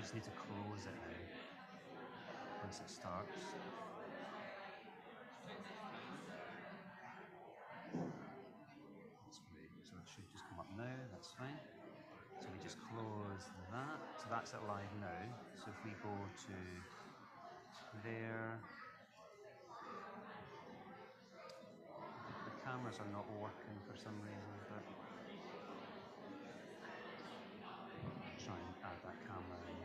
we just need to close it now once it starts. That's great. So it should just come up now, that's fine. So we just close that. So that's it live now. So if we go to there, the cameras are not working for some reason, but try and add that camera in.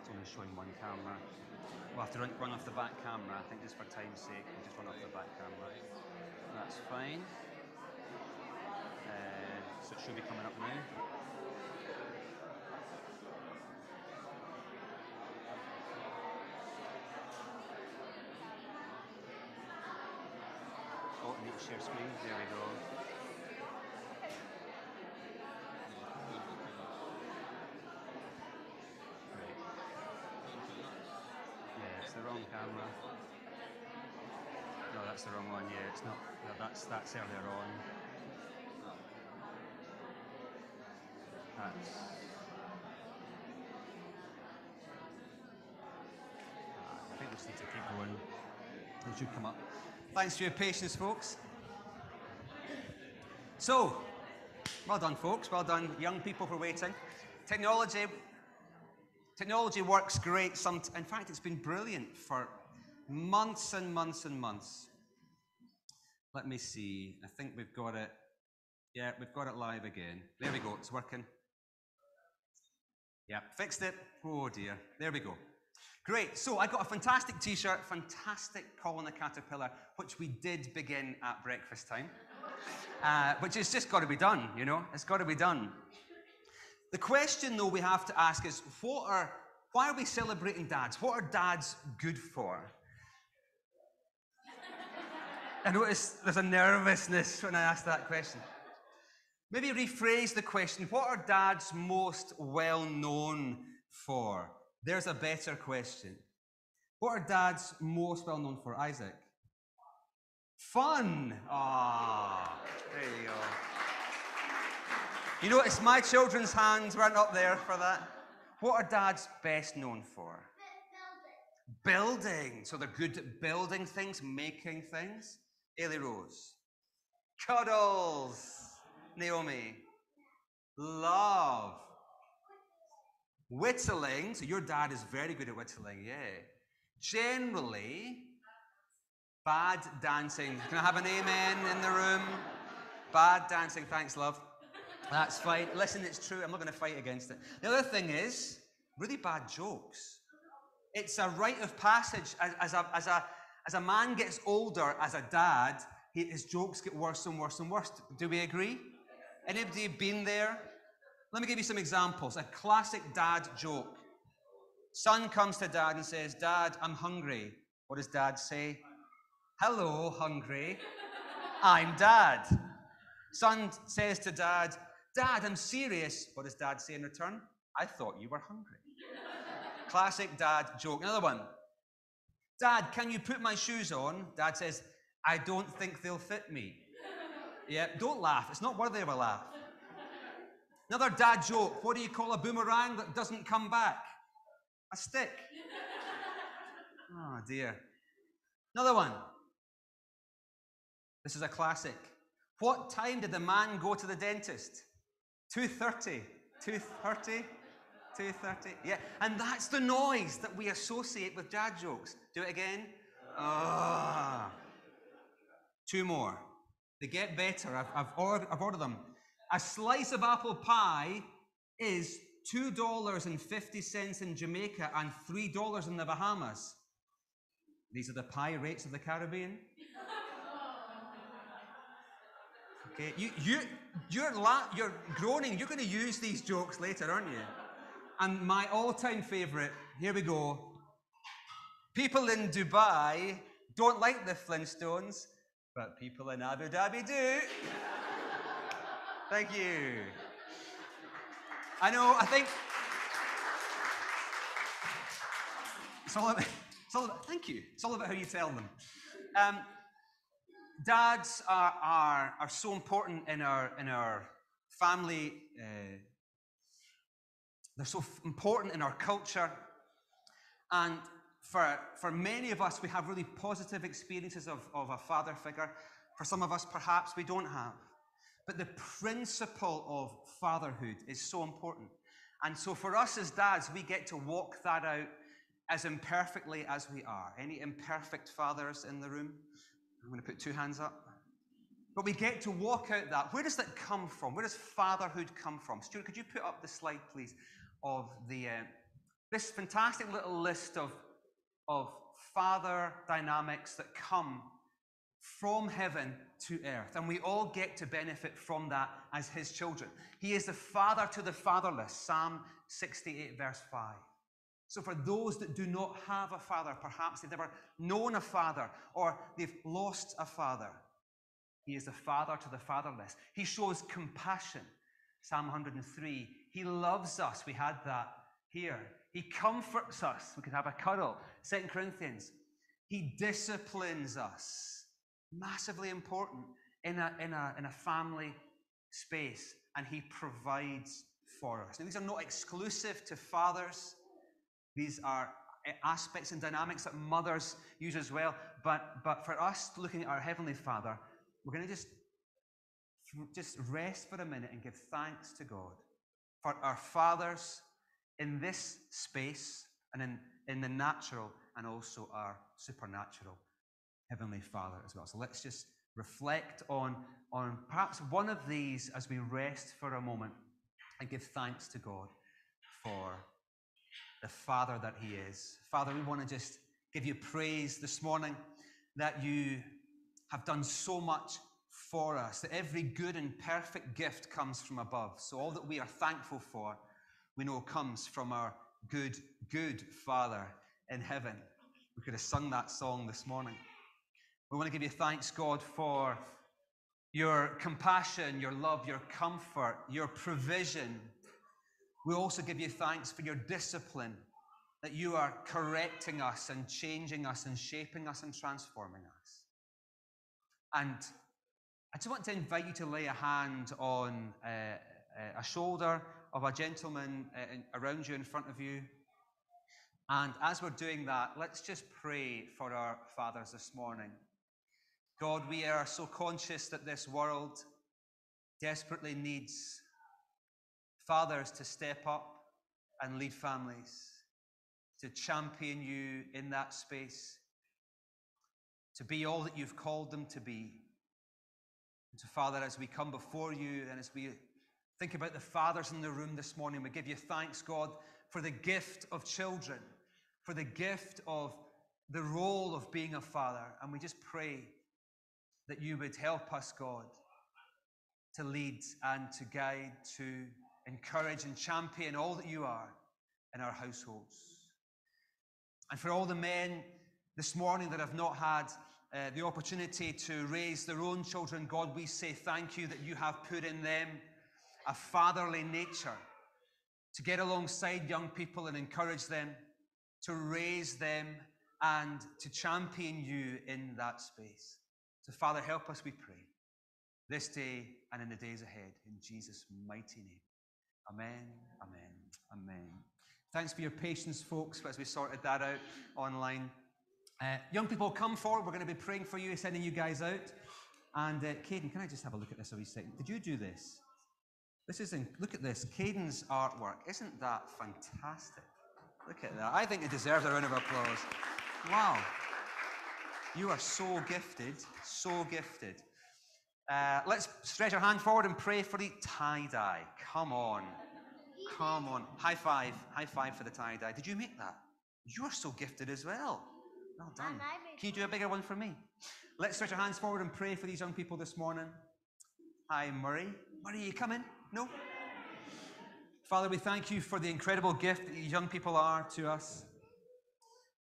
It's only showing one camera. We'll have to run, run off the back camera, I think just for time's sake, we'll just run off the back camera. That's fine. Uh, so it should be coming up now. Oh, need to share screen. There we go. Right. Yeah, it's the wrong camera. No, that's the wrong one. Yeah, it's not. No, that's that's earlier on. That's. Ah, I think we just need to keep going. It should come up. Thanks for your patience, folks. So, well done, folks. Well done, young people, for waiting. Technology, technology works great. Some, in fact, it's been brilliant for months and months and months. Let me see. I think we've got it. Yeah, we've got it live again. There we go. It's working. Yeah, fixed it. Oh dear. There we go. Great. So I got a fantastic T-shirt, fantastic Colin the Caterpillar, which we did begin at breakfast time, uh, which has just got to be done. You know, it's got to be done. The question, though, we have to ask is, what are why are we celebrating dads? What are dads good for? I notice there's a nervousness when I ask that question. Maybe rephrase the question what are dads most well known for? There's a better question. What are dads most well known for, Isaac? Fun. Ah, there you go. You notice my children's hands weren't up there for that. What are dads best known for? Building. So they're good at building things, making things. Ailey Rose. Cuddles. Naomi. Love. Whittling. So your dad is very good at whittling, yeah. Generally, bad dancing. Can I have an amen in the room? Bad dancing. Thanks, love. That's fine. Listen, it's true. I'm not going to fight against it. The other thing is really bad jokes. It's a rite of passage as, as, a, as, a, as a man gets older, as a dad, his jokes get worse and worse and worse. Do we agree? Anybody been there? Let me give you some examples. A classic dad joke. Son comes to dad and says, Dad, I'm hungry. What does dad say? Hello, hungry. I'm dad. Son says to dad, Dad, I'm serious. What does dad say in return? I thought you were hungry. Classic dad joke. Another one. Dad, can you put my shoes on? Dad says, I don't think they'll fit me. Yeah, don't laugh. It's not worthy of a laugh. Another dad joke. What do you call a boomerang that doesn't come back? A stick. Oh dear. Another one. This is a classic. What time did the man go to the dentist? 2.30. 2.30? 2.30? Yeah. And that's the noise that we associate with dad jokes. Do it again. Ah. Two more. They get better. I've, I've, ordered, I've ordered them. A slice of apple pie is $2.50 in Jamaica and $3 in the Bahamas. These are the pie rates of the Caribbean. Okay, you, you, you're, la- you're groaning. You're going to use these jokes later, aren't you? And my all-time favorite. Here we go. People in Dubai don't like the Flintstones, but people in Abu Dhabi do. Thank you. I know. I think it's all about. It's all about thank you. It's all about how you tell them. Um, dads are, are, are so important in our, in our family. Uh, they're so important in our culture. And for, for many of us, we have really positive experiences of, of a father figure. For some of us, perhaps we don't have. But the principle of fatherhood is so important. And so for us as dads, we get to walk that out as imperfectly as we are. Any imperfect fathers in the room? I'm going to put two hands up. But we get to walk out that. Where does that come from? Where does fatherhood come from? Stuart, could you put up the slide, please, of the uh, this fantastic little list of, of father dynamics that come from heaven to earth. And we all get to benefit from that as his children. He is the father to the fatherless, Psalm 68, verse 5. So, for those that do not have a father, perhaps they've never known a father or they've lost a father, he is the father to the fatherless. He shows compassion. Psalm 103. He loves us. We had that here. He comforts us. We could have a cuddle. Second Corinthians. He disciplines us. Massively important in a, in a, in a family space. And he provides for us. Now, these are not exclusive to fathers. These are eh, aspects and dynamics that mothers use as well. But, but for us, looking at our Heavenly Father, we're going to just, just rest for a minute and give thanks to God for our fathers in this space and in, in the natural and also our supernatural Heavenly Father as well. So let's just reflect on, on perhaps one of these as we rest for a moment and give thanks to God for the Father that He is. Father, we want to just give you praise this morning that you have done so much for us, that every good and perfect gift comes from above. So all that we are thankful for, we know comes from our good, good Father in heaven. We could have sung that song this morning. We want to give you thanks, God, for your compassion, your love, your comfort, your provision. We also give you thanks for your discipline, that you are correcting us and changing us and shaping us and transforming us. And I just want to invite you to lay a hand on uh, uh, a shoulder of a gentleman uh, around you in front of you. And as we're doing that, let's just pray for our fathers this morning. God, we are so conscious that this world desperately needs fathers to step up and lead families, to champion you in that space, to be all that you've called them to be. And so, Father, as we come before you and as we think about the fathers in the room this morning, we give you thanks, God, for the gift of children, for the gift of the role of being a father. And we just pray that you would help us, God, to lead and to guide, to encourage and champion all that you are in our households. And for all the men this morning that have not had uh, the opportunity to raise their own children, God, we say thank you that you have put in them a fatherly nature to get alongside young people and encourage them, to raise them, and to champion you in that space. So, Father, help us, we pray, this day and in the days ahead, in Jesus' mighty name. Amen, amen, amen. Thanks for your patience, folks, as we sorted that out online. Uh, young people, come forward. We're going to be praying for you, sending you guys out. And uh, Caden, can I just have a look at this a wee second? Did you do this? This is in, look at this, Caden's artwork. Isn't that fantastic? Look at that. I think it deserves a round of applause. Wow. You are so gifted, so gifted. Uh, let's stretch our hand forward and pray for the tie dye. Come on. Come on. High five. High five for the tie dye. Did you make that? You're so gifted as well. Well done. Can you do a bigger one for me? Let's stretch our hands forward and pray for these young people this morning. Hi, Murray. Murray, you coming? No? Father, we thank you for the incredible gift that these young people are to us.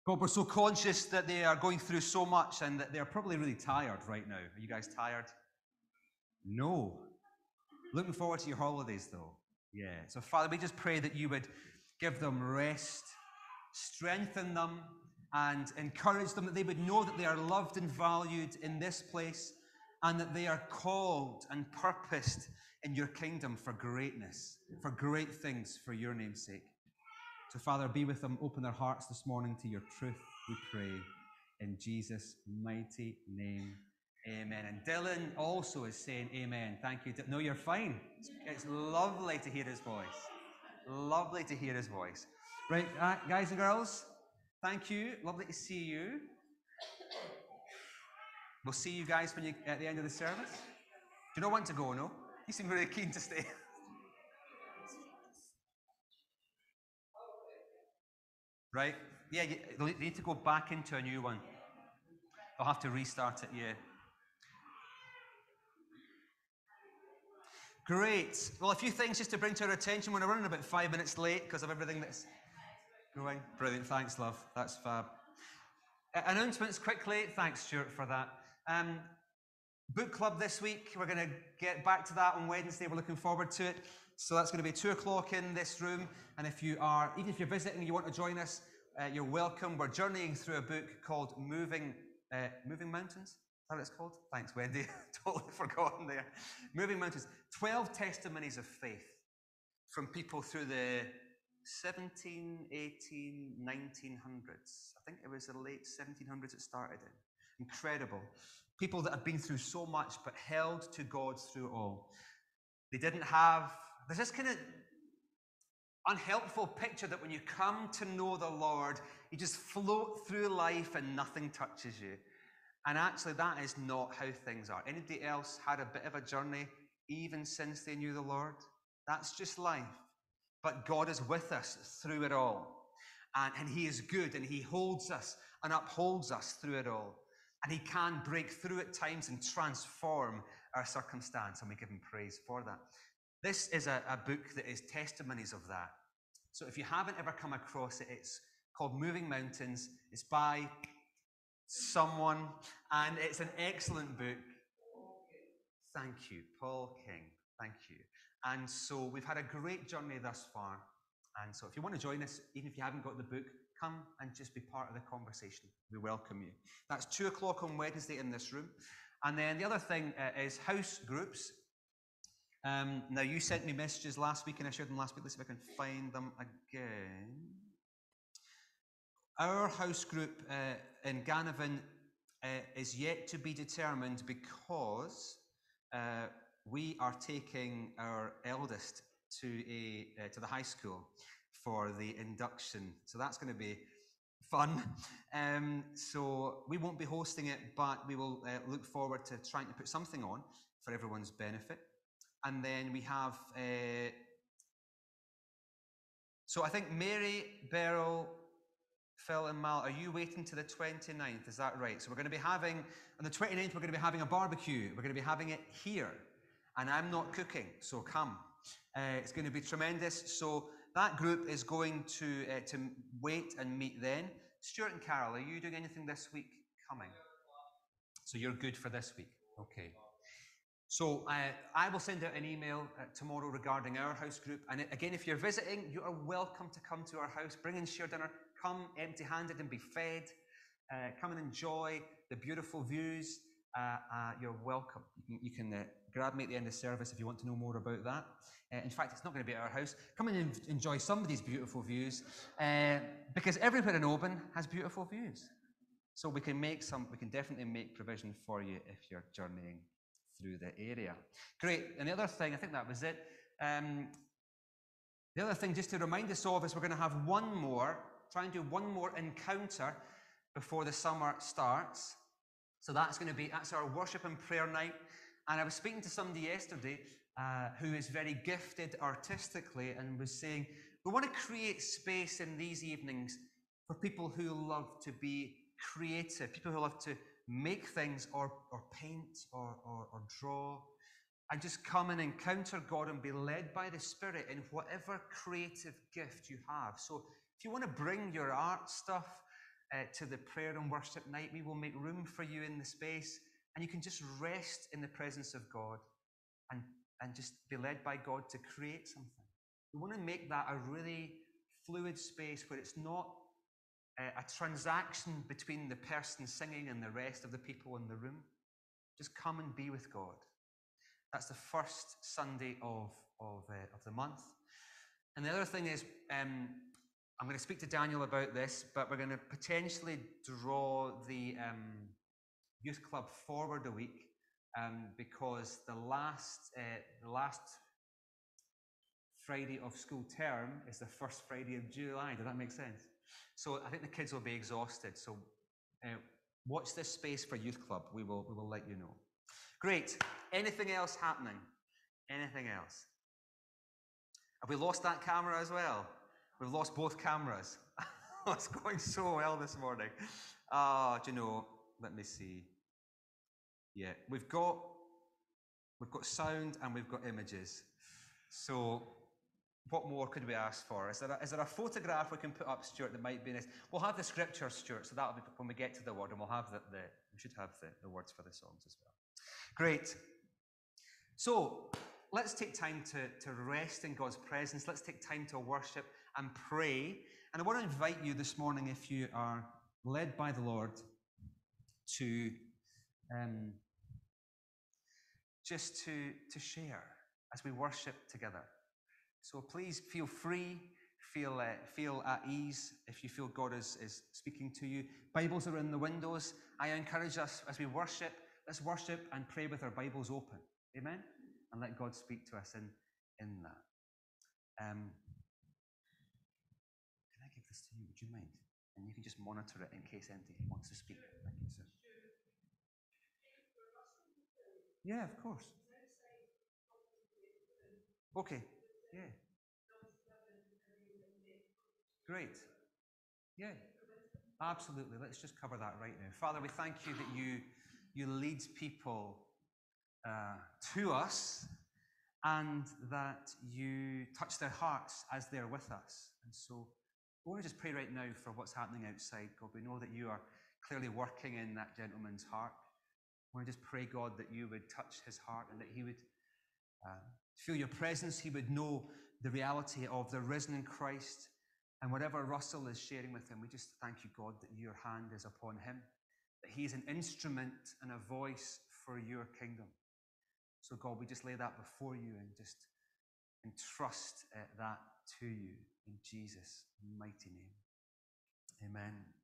God, we're so conscious that they are going through so much and that they're probably really tired right now. Are you guys tired? No. Looking forward to your holidays, though. Yeah. So, Father, we just pray that you would give them rest, strengthen them, and encourage them that they would know that they are loved and valued in this place and that they are called and purposed in your kingdom for greatness, for great things for your name's sake. So, Father, be with them. Open their hearts this morning to your truth, we pray. In Jesus' mighty name, amen. And Dylan also is saying amen. Thank you. No, you're fine. It's lovely to hear his voice. Lovely to hear his voice. Right, uh, guys and girls, thank you. Lovely to see you. We'll see you guys when you at the end of the service. Do you not want to go, no? You seem really keen to stay. Right? Yeah, you, need to go back into a new one. I'll have to restart it, yeah. Great. Well, a few things just to bring to our attention. We're running about five minutes late because of everything that's going. Brilliant. Thanks, love. That's fab. Uh, announcements quickly. Thanks, Stuart, for that. Um, book club this week. We're going to get back to that on Wednesday. We're looking forward to it. So that's going to be two o'clock in this room. And if you are, even if you're visiting you want to join us, uh, you're welcome. We're journeying through a book called Moving uh, Moving Mountains. Is that what it's called? Thanks, Wendy. totally forgotten there. Moving Mountains. 12 testimonies of faith from people through the 17, 18, 1900s. I think it was the late 1700s it started in. Incredible. People that have been through so much but held to God through it all. They didn't have, there's this kind of unhelpful picture that when you come to know the Lord, you just float through life and nothing touches you. And actually, that is not how things are. Anybody else had a bit of a journey even since they knew the Lord? That's just life. But God is with us through it all. And, and He is good and He holds us and upholds us through it all. And He can break through at times and transform our circumstance, and we give Him praise for that. This is a, a book that is testimonies of that. So if you haven't ever come across it, it's called Moving Mountains. It's by someone, and it's an excellent book. Thank you, Paul King. Thank you. And so we've had a great journey thus far. And so if you want to join us, even if you haven't got the book, come and just be part of the conversation. We welcome you. That's two o'clock on Wednesday in this room. And then the other thing uh, is house groups. Um, now, you sent me messages last week, and I shared them last week. Let's see if I can find them again. Our house group uh, in Ganavan uh, is yet to be determined because uh, we are taking our eldest to a uh, to the high school for the induction. So that's going to be fun. Um, so we won't be hosting it, but we will uh, look forward to trying to put something on for everyone's benefit. And then we have, uh, so I think Mary, Beryl, Phil and Mal, are you waiting to the 29th? Is that right? So we're going to be having, on the 29th, we're going to be having a barbecue. We're going to be having it here. And I'm not cooking, so come. Uh, it's going to be tremendous. So that group is going to, uh, to wait and meet then. Stuart and Carol, are you doing anything this week coming? So you're good for this week. Okay. So uh, I will send out an email uh, tomorrow regarding our house group. And again, if you're visiting, you are welcome to come to our house. Bring in share dinner. Come empty handed and be fed. Uh, come and enjoy the beautiful views. Uh, uh, you're welcome. You can, you can grab me at the end of service if you want to know more about that. in fact, it's not going to be at our house. Come and enjoy somebody's beautiful views because everywhere in Oban has beautiful views. So we can make some, we can definitely make provision for you if you're journeying through the area. Great. And the other thing, I think that was it. Um, the other thing, just to remind us all of, is we're going to have one more, try and do one more encounter before the summer starts. So that's going to be, that's our worship and prayer night. And I was speaking to somebody yesterday uh, who is very gifted artistically and was saying, we want to create space in these evenings for people who love to be creative, people who love to make things or, or paint or, or, or draw and just come and encounter God and be led by the Spirit in whatever creative gift you have. So if you want to bring your art stuff uh, to the prayer and worship night, we will make room for you in the space and you can just rest in the presence of God and, and just be led by God to create something. We want to make that a really fluid space where it's not a transaction between the person singing and the rest of the people in the room. Just come and be with God. That's the first Sunday of, of, uh, of the month. And the other thing is, um, I'm going to speak to Daniel about this, but we're going to potentially draw the um, youth club forward a week um, because the last, uh, the last Friday of school term is the first Friday of July. Does that make sense? So I think the kids will be exhausted. So uh, watch this space for youth club. We will, we will let you know. Great. Anything else happening? Anything else? Have we lost that camera as well? We've lost both cameras. it's going so well this morning. Ah, do you know? Let me see. Yeah, we've got we've got sound and we've got images. So what more could we ask for? Is there, a, is there a photograph we can put up, Stuart, that might be nice? We'll have the scripture, Stuart, so that'll be when we get to the word, and we'll have the, the we should have the, the words for the songs as well. Great. So let's take time to, to rest in God's presence. Let's take time to worship and pray. And I want to invite you this morning, if you are led by the Lord, to um, just to, to share as we worship together. So please feel free, feel, uh, feel at ease if you feel God is, is speaking to you. Bibles are in the windows. I encourage us as we worship, let's worship and pray with our Bibles open. Amen? And let God speak to us in, in that. Um, can I give this to you? Would you mind? And you can just monitor it in case anybody wants to speak. Thank you, sir. Yeah, of course. Okay. Yeah. Great. Yeah. Absolutely. Let's just cover that right now. Father, we thank you that you you lead people uh, to us and that you touch their hearts as they're with us. And so we want to just pray right now for what's happening outside, God. We know that you are clearly working in that gentleman's heart. I want to just pray, God, that you would touch his heart and that he would uh, feel your presence. He would know the reality of the risen Christ. And whatever Russell is sharing with him, we just thank you, God, that your hand is upon him, that he is an instrument and a voice for your kingdom. So, God, we just lay that before you and just entrust uh, that to you in Jesus' mighty name. Amen.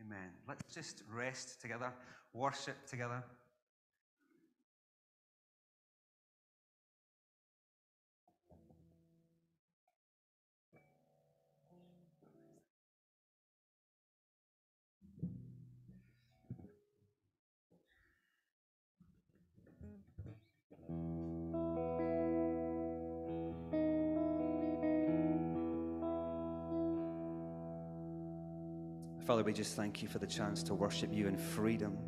Amen. Let's just rest together, worship together. Father, we just thank you for the chance to worship you in freedom.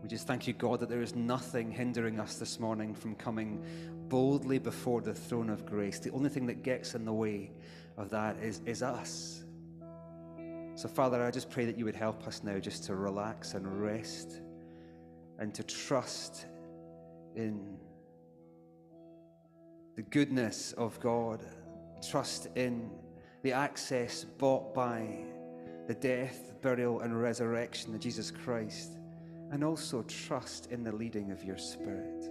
We just thank you, God, that there is nothing hindering us this morning from coming boldly before the throne of grace. The only thing that gets in the way of that is, is us. So, Father, I just pray that you would help us now just to relax and rest and to trust in the goodness of God, trust in the access bought by the death, burial, and resurrection of Jesus Christ, and also trust in the leading of your Spirit.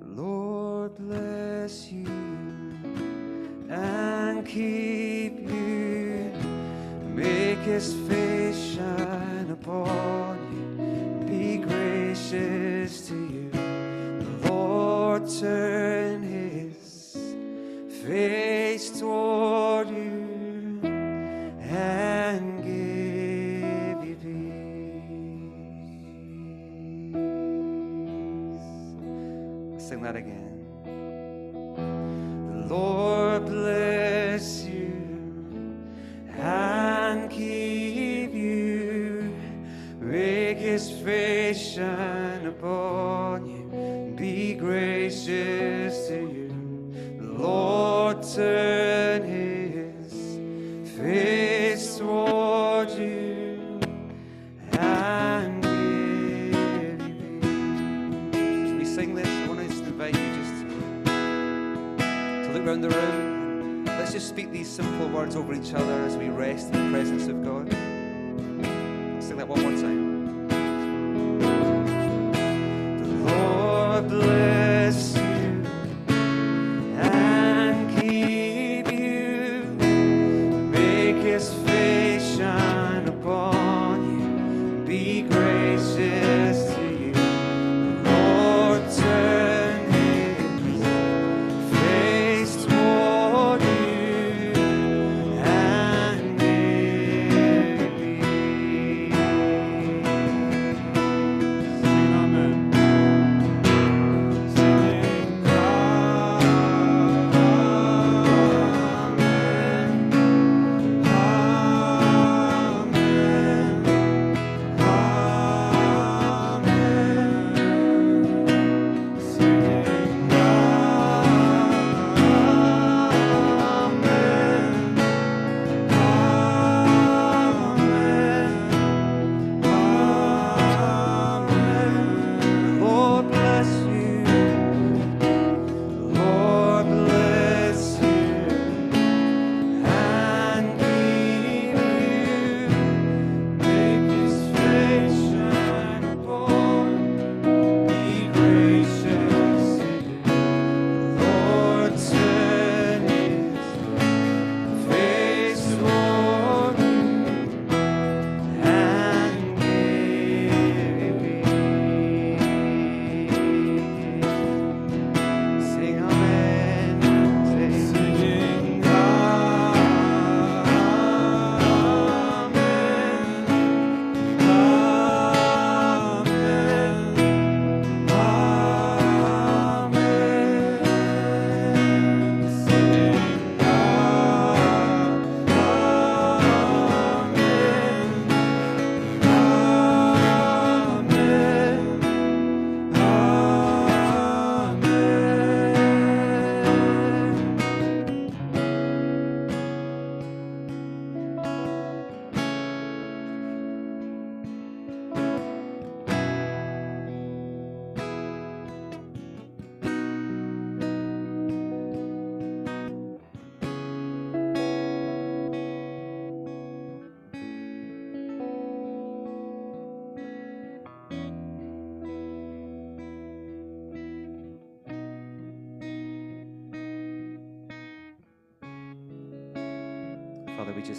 Lord bless you and keep you, make his face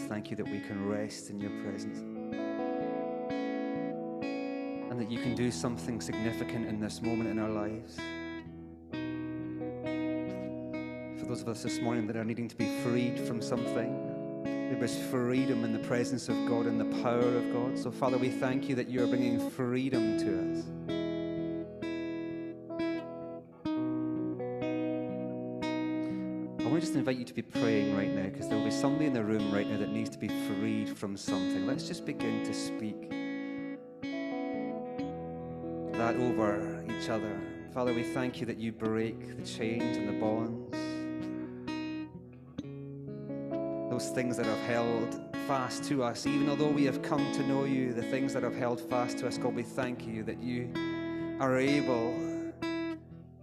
thank you that we can rest in your presence. And that you can do something significant in this moment in our lives. For those of us this morning that are needing to be freed from something, there is freedom in the presence of God and the power of God. So, Father, we thank you that you are bringing freedom to us. Just invite you to be praying right now because there will be somebody in the room right now that needs to be freed from something. Let's just begin to speak that over each other. Father, we thank you that you break the chains and the bonds. Those things that have held fast to us, even although we have come to know you, the things that have held fast to us, God, we thank you that you are able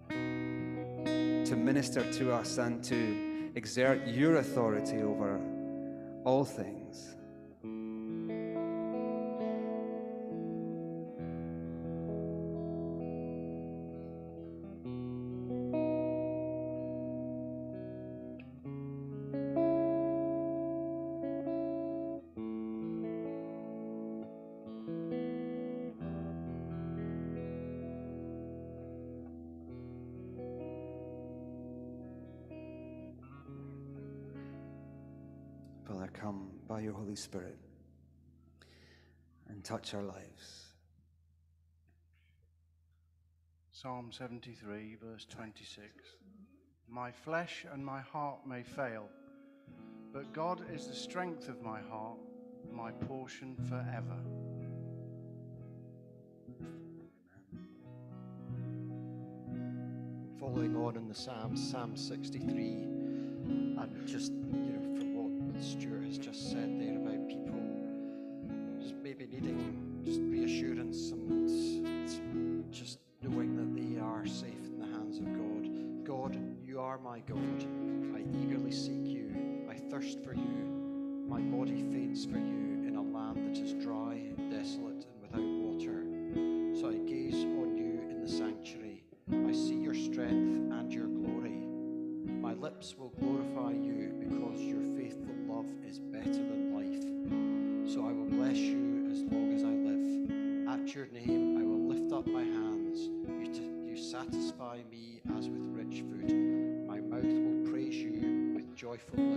to minister to us and to exert your authority over all things. Holy Spirit and touch our lives. Psalm 73, verse 26. My flesh and my heart may fail, but God is the strength of my heart, my portion forever. following on in the Psalms, Psalm 63, and just, you know, from what Stuart has just said lips will glorify you because your faithful love is better than life. So I will bless you as long as I live. At your name I will lift up my hands. You, t- you satisfy me as with rich food. My mouth will praise you with joyful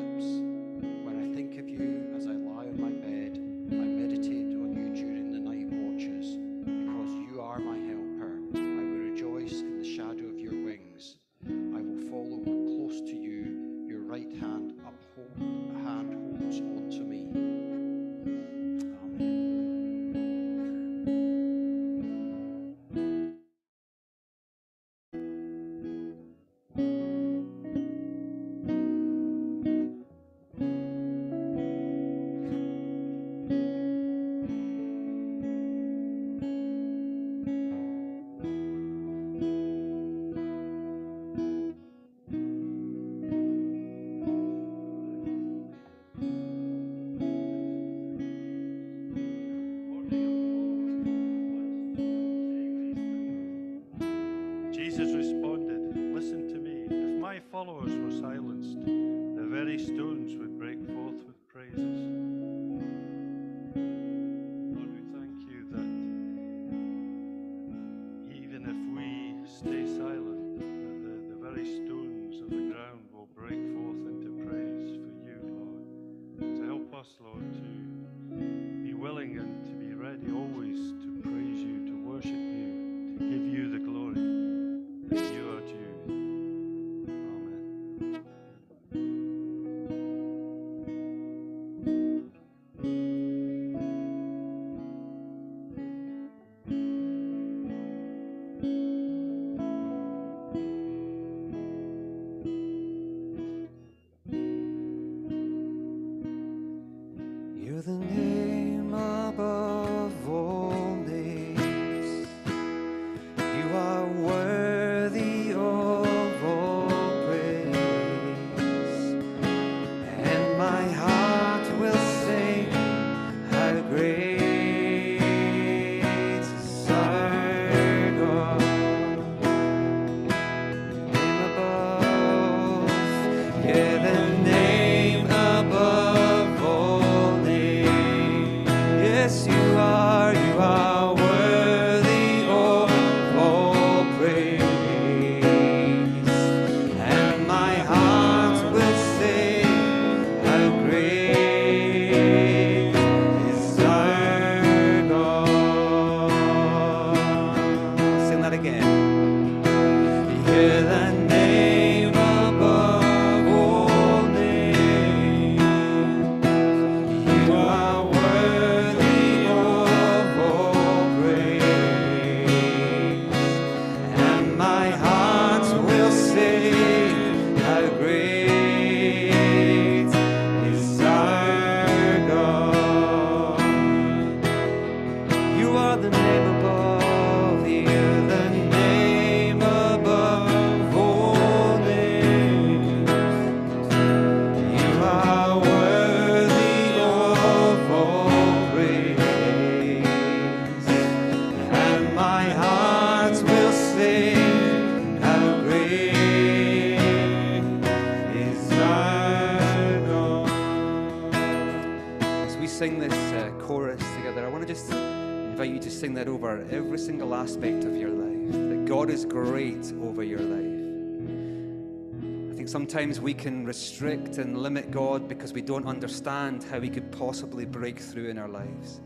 we can restrict and limit God because we don't understand how He could possibly break through in our lives.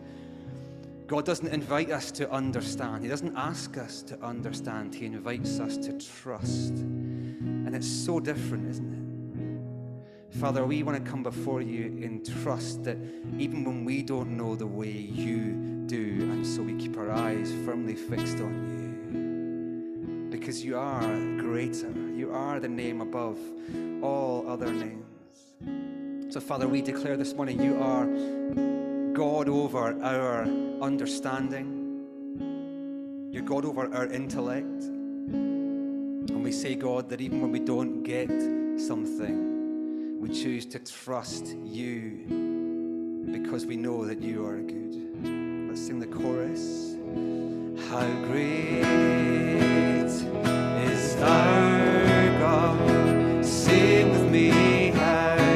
God doesn't invite us to understand, He doesn't ask us to understand, He invites us to trust. And it's so different, isn't it? Father, we want to come before you in trust that even when we don't know the way you do, and so we keep our eyes firmly fixed on you. Because you are greater, you are the name above all other names. So, Father, we declare this morning you are God over our understanding, you're God over our intellect. And we say, God, that even when we don't get something, we choose to trust you because we know that you are good. Let's sing the chorus. How great is our God? Sing with me, how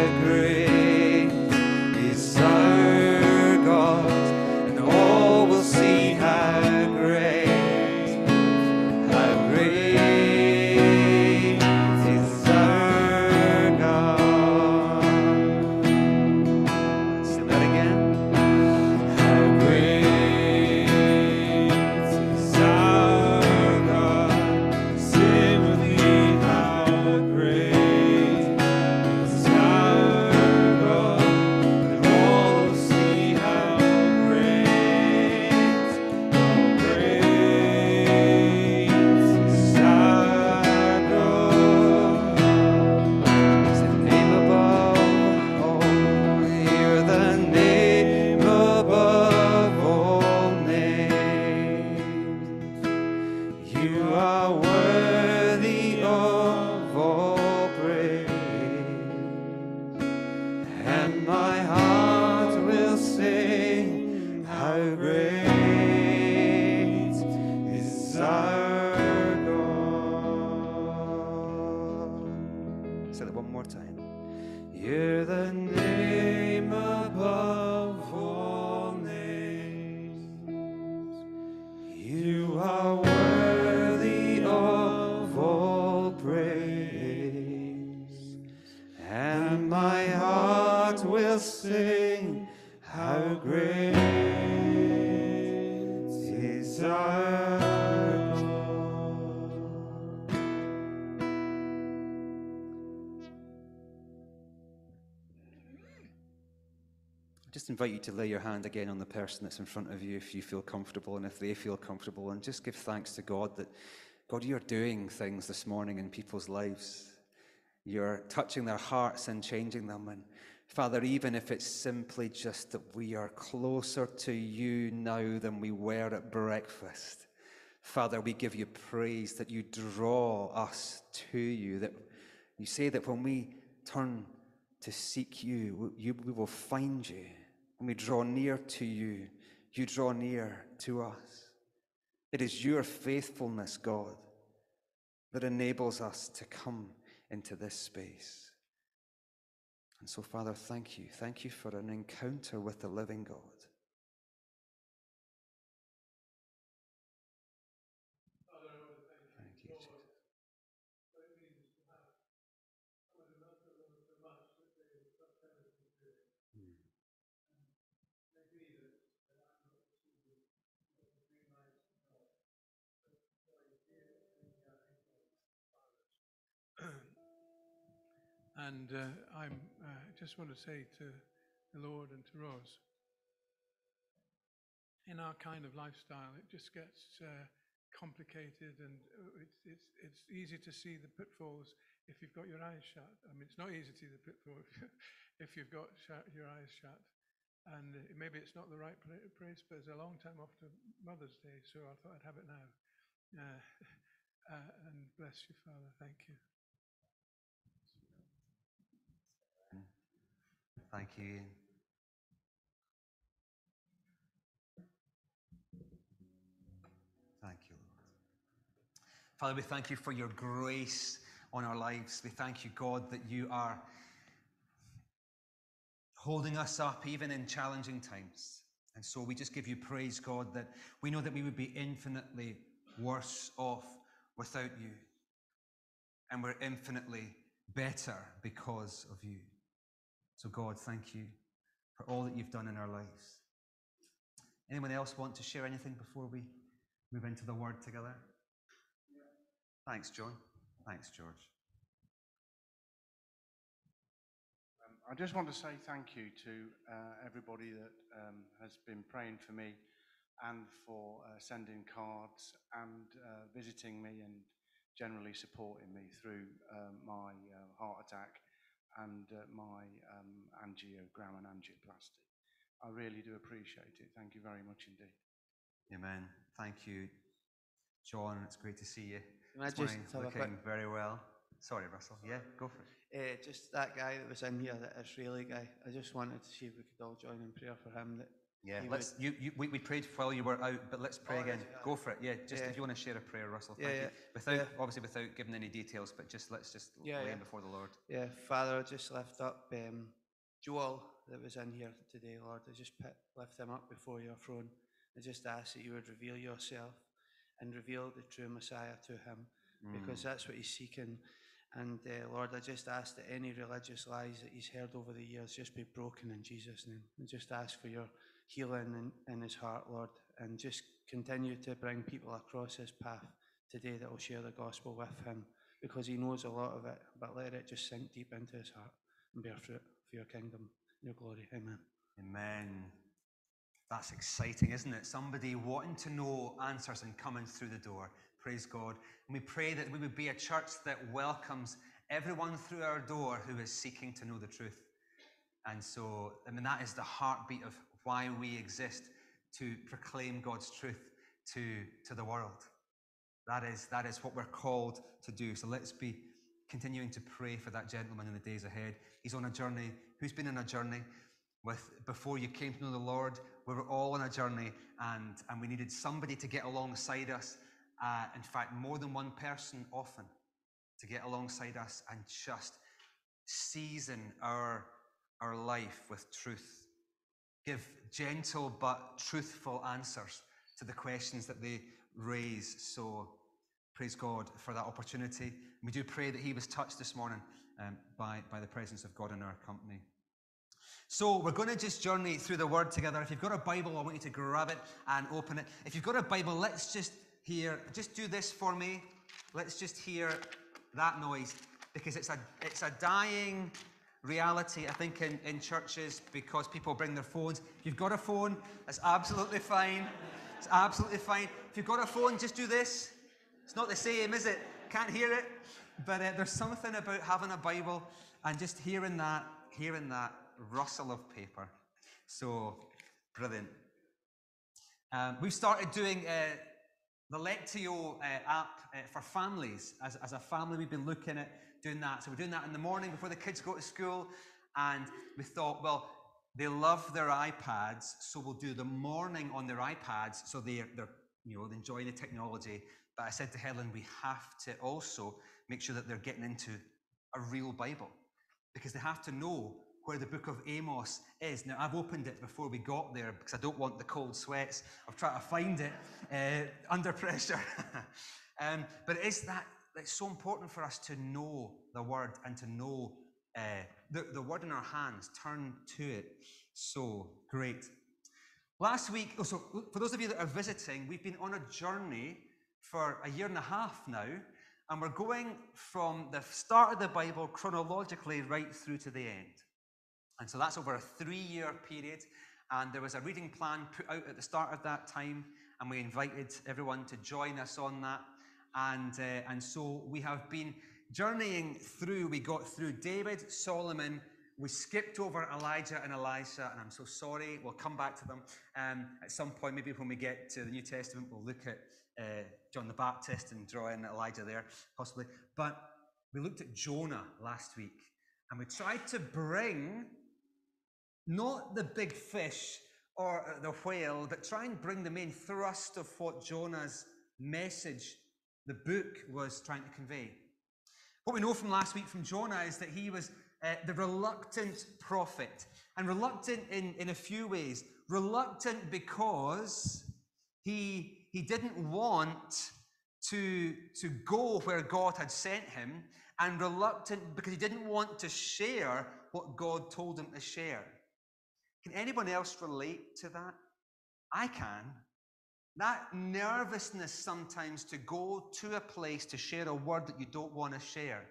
just invite you to lay your hand again on the person that's in front of you if you feel comfortable and if they feel comfortable, and just give thanks to God that, God, you're doing things this morning in people's lives. You're touching their hearts and changing them. And Father, even if it's simply just that we are closer to you now than we were at breakfast, Father, we give you praise that you draw us to you, that you say that when we turn to seek you, you we will find you. When we draw near to you, you draw near to us. It is your faithfulness, God, that enables us to come into this space. And so, Father, thank you. Thank you for an encounter with the living God. Thank you, Jesus. And uh, I'm uh, just want to say to the Lord and to Rose, in our kind of lifestyle, it just gets uh, complicated, and uh, it's, it's it's easy to see the pitfalls if you've got your eyes shut. I mean, it's not easy to see the pitfalls if, if you've got shut, your eyes shut. And uh, maybe it's not the right place, but it's a long time after Mother's Day, so I thought I'd have it now. Uh, uh, and bless you, Father. Thank you. Thank you, Ian. Thank you, Lord. Father, we thank you for your grace on our lives. We thank you, God, that you are holding us up even in challenging times. And so we just give you praise, God, that we know that we would be infinitely worse off without you. And we're infinitely better because of you. So, God, thank you for all that you've done in our lives. Anyone else want to share anything before we move into the word together? Thanks, John. Thanks, George. Um, I just want to say thank you to uh, everybody that um, has been praying for me and for uh, sending cards and uh, visiting me and generally supporting me through um, my uh, heart attack and uh, my um, angiogram and angioplasty. I really do appreciate it. Thank you very much indeed. Amen. Thank you, John. It's great to see you. Can I this just morning, have a looking quick- very well. Sorry, Russell. Yeah, go for it. Uh, just that guy that was in here, that Israeli guy. I just wanted to see if we could all join in prayer for him. That Yeah, he let's. You, you, we, we prayed while you were out, but let's pray Oh, again. Go for it. Yeah, just Yeah. if you want to share a prayer, Russell. Yeah, Thank you. yeah, Without yeah. obviously without giving any details, but just let's just Yeah, lay yeah. before the Lord. Yeah, Father, I just lift up um, Joel that was in here today, Lord. I just put, lift him up before your throne. I just ask that you would reveal yourself and reveal the true Messiah to him because that's what he's seeking. And uh, Lord, I just ask that any religious lies that he's heard over the years just be broken in Jesus' name. And just ask for your healing in, in his heart, Lord, and just continue to bring people across his path today that will share the gospel with him because he knows a lot of it, but let it just sink deep into his heart and bear fruit for your kingdom, your glory. Amen. Amen. That's exciting, isn't it? Somebody wanting to know answers and coming through the door. Praise God. And we pray that we would be a church that welcomes everyone through our door who is seeking to know the truth. And so, I mean, that is the heartbeat of why we exist to proclaim God's truth to, to the world. That is, that is what we're called to do. So let's be continuing to pray for that gentleman in the days ahead. He's on a journey. Who's been on a journey? With before you came to know the Lord, we were all on a journey, and and we needed somebody to get alongside us. Uh, in fact, more than one person often to get alongside us and just season our our life with truth. Give gentle but truthful answers to the questions that they raise. So praise God for that opportunity. We do pray that he was touched this morning um, by, by the presence of God in our company. So we're going to just journey through the word together. If you've got a Bible, I want you to grab it and open it. If you've got a Bible, let's just hear, just do this for me. Let's just hear that noise because it's a it's a dying reality, I think, in, in churches because people bring their phones. If you've got a phone, that's absolutely fine. It's absolutely fine. If you've got a phone, just do this. It's not the same, is it? Can't hear it. But uh, there's something about having a Bible and just hearing that, hearing that rustle of paper. So brilliant. Um, we've started doing uh, the Lectio uh, app uh, for families. As, as a family, we've been looking at doing that. So we're doing that in the morning before the kids go to school. And we thought, well, they love their iPads, so we'll do the morning on their iPads, so they're, they're you know, enjoying the technology. But I said to Helen, we have to also make sure that they're getting into a real Bible because they have to know where the book of Amos is. Now, I've opened it before we got there because I don't want the cold sweats of trying to find it uh, under pressure. um, but it is that it's so important for us to know the word and to know uh, the, the word in our hands, turn to it. So great. Last week, oh, so for those of you that are visiting, we've been on a journey for a year and a half now, and we're going from the start of the Bible chronologically right through to the end. And so that's over a three year period. And there was a reading plan put out at the start of that time, and we invited everyone to join us on that. And, uh, and so we have been journeying through. We got through David, Solomon, we skipped over Elijah and Elisha, and I'm so sorry. We'll come back to them um, at some point. Maybe when we get to the New Testament, we'll look at uh, John the Baptist and draw in Elijah there, possibly. But we looked at Jonah last week, and we tried to bring not the big fish or the whale, but try and bring the main thrust of what Jonah's message, the book, was trying to convey. What we know from last week from Jonah is that he was uh, the reluctant prophet, and reluctant in, in a few ways. Reluctant because he, he didn't want to, to go where God had sent him, and reluctant because he didn't want to share what God told him to share. Can anyone else relate to that? I can. That nervousness sometimes to go to a place to share a word that you don't want to share.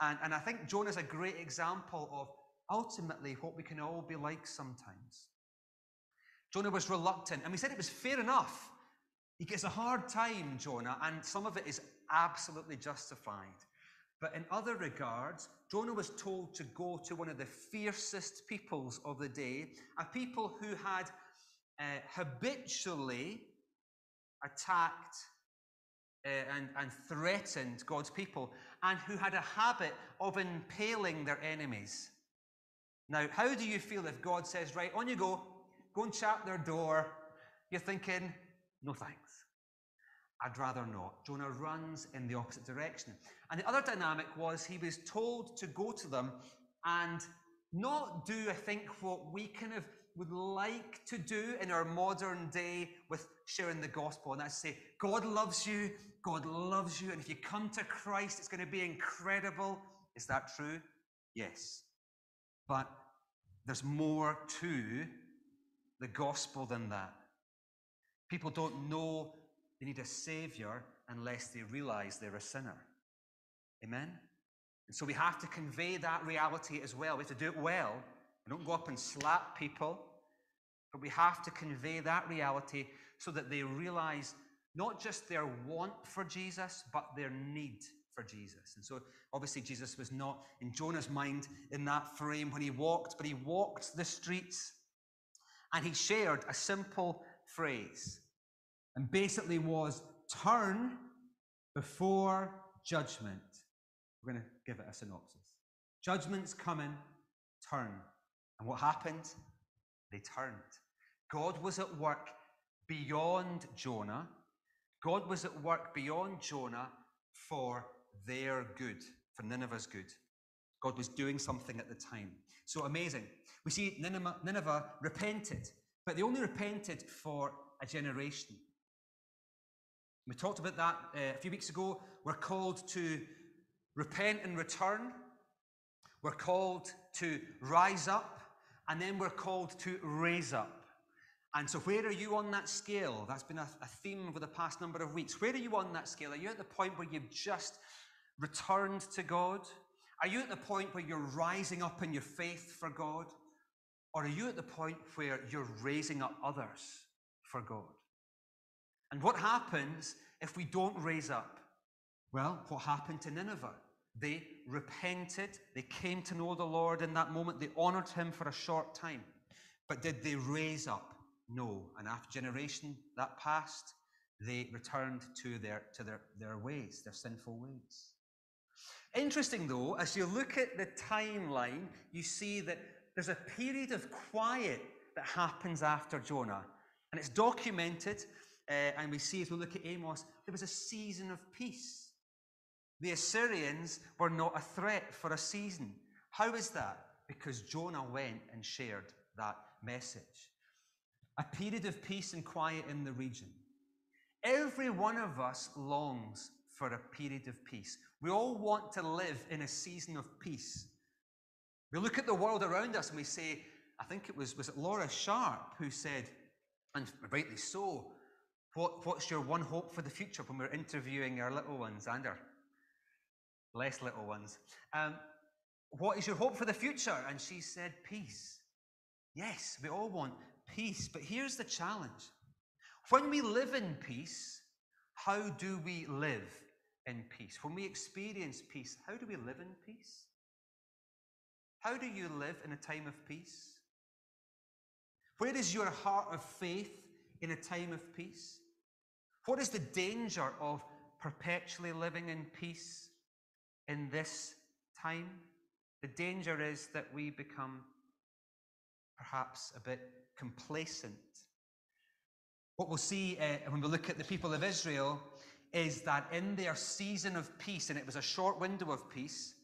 And, and I think Jonah's a great example of ultimately what we can all be like sometimes. Jonah was reluctant, and we said it was fair enough. He gets a hard time, Jonah, and some of it is absolutely justified. But in other regards, Jonah was told to go to one of the fiercest peoples of the day, a people who had uh, habitually attacked uh, and, and threatened God's people and who had a habit of impaling their enemies. Now, how do you feel if God says, Right, on you go, go and shut their door? You're thinking, No thanks. I'd rather not. Jonah runs in the opposite direction. And the other dynamic was he was told to go to them and not do, I think, what we kind of would like to do in our modern day with sharing the gospel. And that's say, God loves you, God loves you, and if you come to Christ, it's going to be incredible. Is that true? Yes. But there's more to the gospel than that. People don't know they need a savior unless they realize they're a sinner. Amen? And so we have to convey that reality as well. We have to do it well. We don't go up and slap people, but we have to convey that reality so that they realize not just their want for Jesus, but their need for Jesus. And so obviously, Jesus was not in Jonah's mind in that frame when he walked, but he walked the streets and he shared a simple phrase and basically was turn before judgment. We're going to give it a synopsis. Judgment's coming, turn. And what happened? They turned. God was at work beyond Jonah. God was at work beyond Jonah for their good, for Nineveh's good. God was doing something at the time. So amazing. We see Nineveh, Nineveh repented, but they only repented for a generation. We talked about that uh, a few weeks ago. We're called to repent and return. We're called to rise up. And then we're called to raise up. And so, where are you on that scale? That's been a, a theme over the past number of weeks. Where are you on that scale? Are you at the point where you've just returned to God? Are you at the point where you're rising up in your faith for God? Or are you at the point where you're raising up others for God? And what happens if we don't raise up? Well, what happened to Nineveh? They repented. They came to know the Lord in that moment. They honored him for a short time. But did they raise up? No. And after generation that passed, they returned to their to their, their ways, their sinful ways. Interesting though, as you look at the timeline, you see that there's a period of quiet that happens after Jonah. And it's documented uh, and we see as we look at Amos, there was a season of peace. The Assyrians were not a threat for a season. How is that? Because Jonah went and shared that message. A period of peace and quiet in the region. Every one of us longs for a period of peace. We all want to live in a season of peace. We look at the world around us and we say, I think it was, was it Laura Sharp who said, and rightly so, what, what's your one hope for the future when we're interviewing our little ones and our less little ones? Um, what is your hope for the future? And she said, Peace. Yes, we all want peace. But here's the challenge when we live in peace, how do we live in peace? When we experience peace, how do we live in peace? How do you live in a time of peace? Where is your heart of faith in a time of peace? What is the danger of perpetually living in peace in this time? The danger is that we become perhaps a bit complacent. What we'll see uh, when we look at the people of Israel is that in their season of peace, and it was a short window of peace,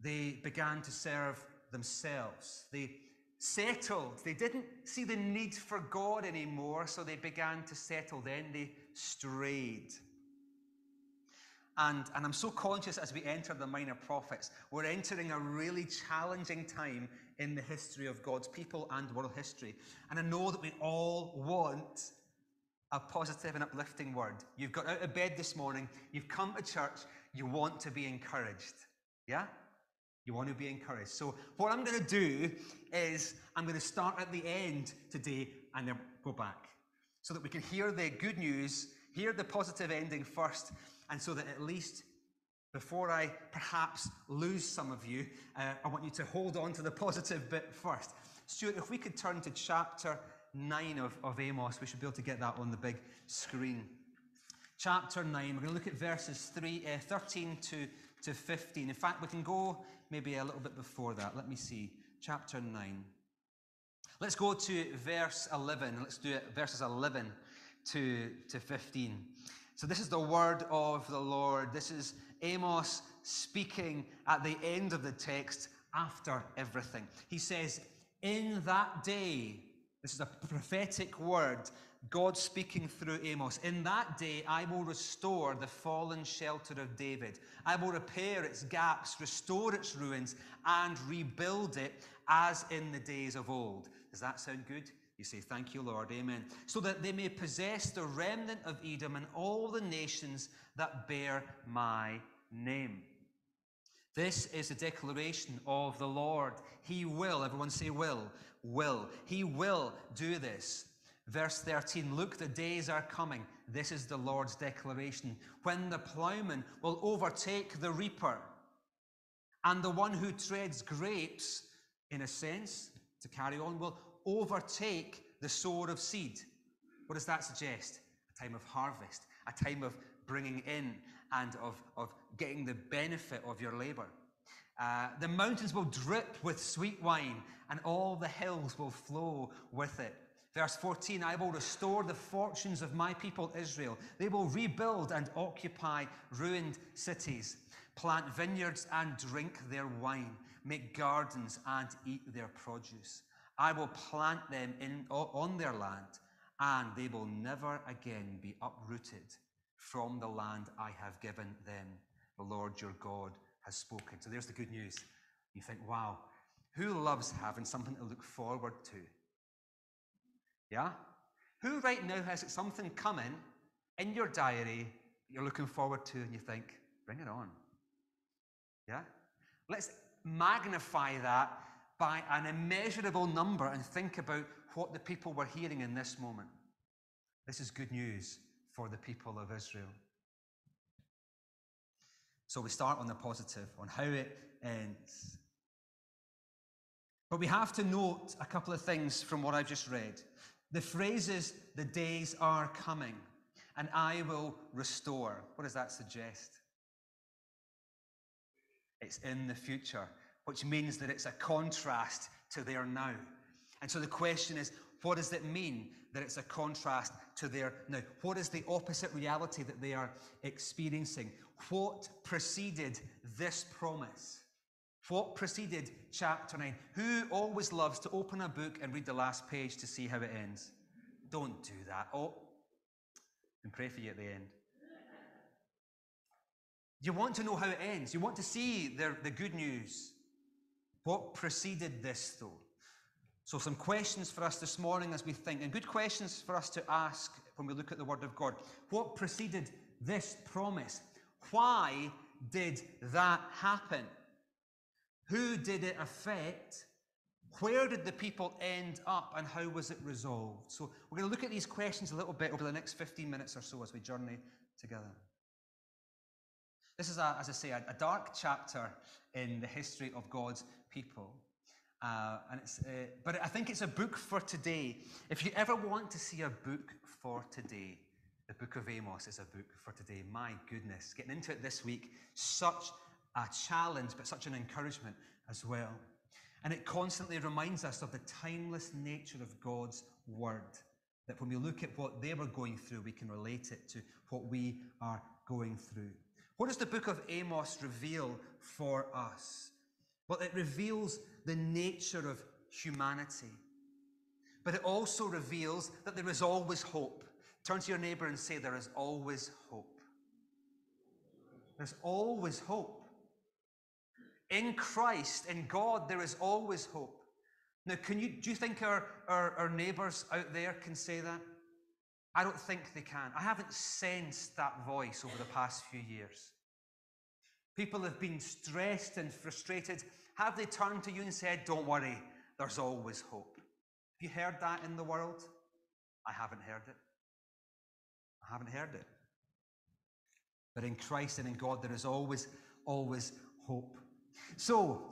they began to serve themselves. They settled. They didn't see the need for God anymore, so they began to settle. Then they strayed. And, and I'm so conscious as we enter the minor prophets, we're entering a really challenging time in the history of God's people and world history. And I know that we all want a positive and uplifting word. You've got out of bed this morning, you've come to church, you want to be encouraged. Yeah? You want to be encouraged. So, what I'm going to do is I'm going to start at the end today and then go back so that we can hear the good news, hear the positive ending first, and so that at least before I perhaps lose some of you, uh, I want you to hold on to the positive bit first. Stuart, if we could turn to chapter 9 of, of Amos, we should be able to get that on the big screen. chapter 9. We're going to look at verses 3, uh, 13 to, to 15. In fact, we can go maybe a little bit before that. Let me see. Chapter 9. Let's go to verse 11. Let's do it, verses 11 to, to 15. So, this is the word of the Lord. This is Amos speaking at the end of the text after everything. He says, In that day, this is a prophetic word, God speaking through Amos. In that day, I will restore the fallen shelter of David. I will repair its gaps, restore its ruins, and rebuild it as in the days of old. Does that sound good? You say, Thank you, Lord. Amen. So that they may possess the remnant of Edom and all the nations that bear my name. This is a declaration of the Lord. He will, everyone say, will, will. He will do this. Verse 13 Look, the days are coming. This is the Lord's declaration. When the plowman will overtake the reaper, and the one who treads grapes, in a sense, to carry on, will overtake the sower of seed. What does that suggest? A time of harvest, a time of bringing in and of, of getting the benefit of your labor. Uh, the mountains will drip with sweet wine, and all the hills will flow with it. Verse 14 I will restore the fortunes of my people Israel. They will rebuild and occupy ruined cities, plant vineyards and drink their wine, make gardens and eat their produce. I will plant them in, on their land, and they will never again be uprooted from the land I have given them. The Lord your God has spoken. So there's the good news. You think, wow, who loves having something to look forward to? Yeah? Who right now has something coming in your diary you're looking forward to and you think, bring it on? Yeah? Let's magnify that by an immeasurable number and think about what the people were hearing in this moment. This is good news for the people of Israel. So we start on the positive, on how it ends. But we have to note a couple of things from what I've just read. The phrases, the days are coming, and I will restore. What does that suggest? It's in the future, which means that it's a contrast to their now. And so the question is, what does it mean that it's a contrast to their now? What is the opposite reality that they are experiencing? What preceded this promise? What preceded chapter 9? Who always loves to open a book and read the last page to see how it ends? Don't do that. Oh, and pray for you at the end. You want to know how it ends. You want to see the, the good news. What preceded this, though? So, some questions for us this morning as we think, and good questions for us to ask when we look at the Word of God. What preceded this promise? Why did that happen? Who did it affect? Where did the people end up and how was it resolved? So, we're going to look at these questions a little bit over the next 15 minutes or so as we journey together. This is, a, as I say, a, a dark chapter in the history of God's people. Uh, and it's, uh, but I think it's a book for today. If you ever want to see a book for today, the book of Amos is a book for today. My goodness, getting into it this week, such a challenge, but such an encouragement as well. And it constantly reminds us of the timeless nature of God's word. That when we look at what they were going through, we can relate it to what we are going through. What does the book of Amos reveal for us? Well, it reveals the nature of humanity, but it also reveals that there is always hope. Turn to your neighbor and say, There is always hope. There's always hope. In Christ, in God, there is always hope. Now, can you, do you think our, our, our neighbors out there can say that? I don't think they can. I haven't sensed that voice over the past few years. People have been stressed and frustrated. Have they turned to you and said, Don't worry, there's always hope? Have you heard that in the world? I haven't heard it. I haven't heard it. But in Christ and in God, there is always, always hope. So,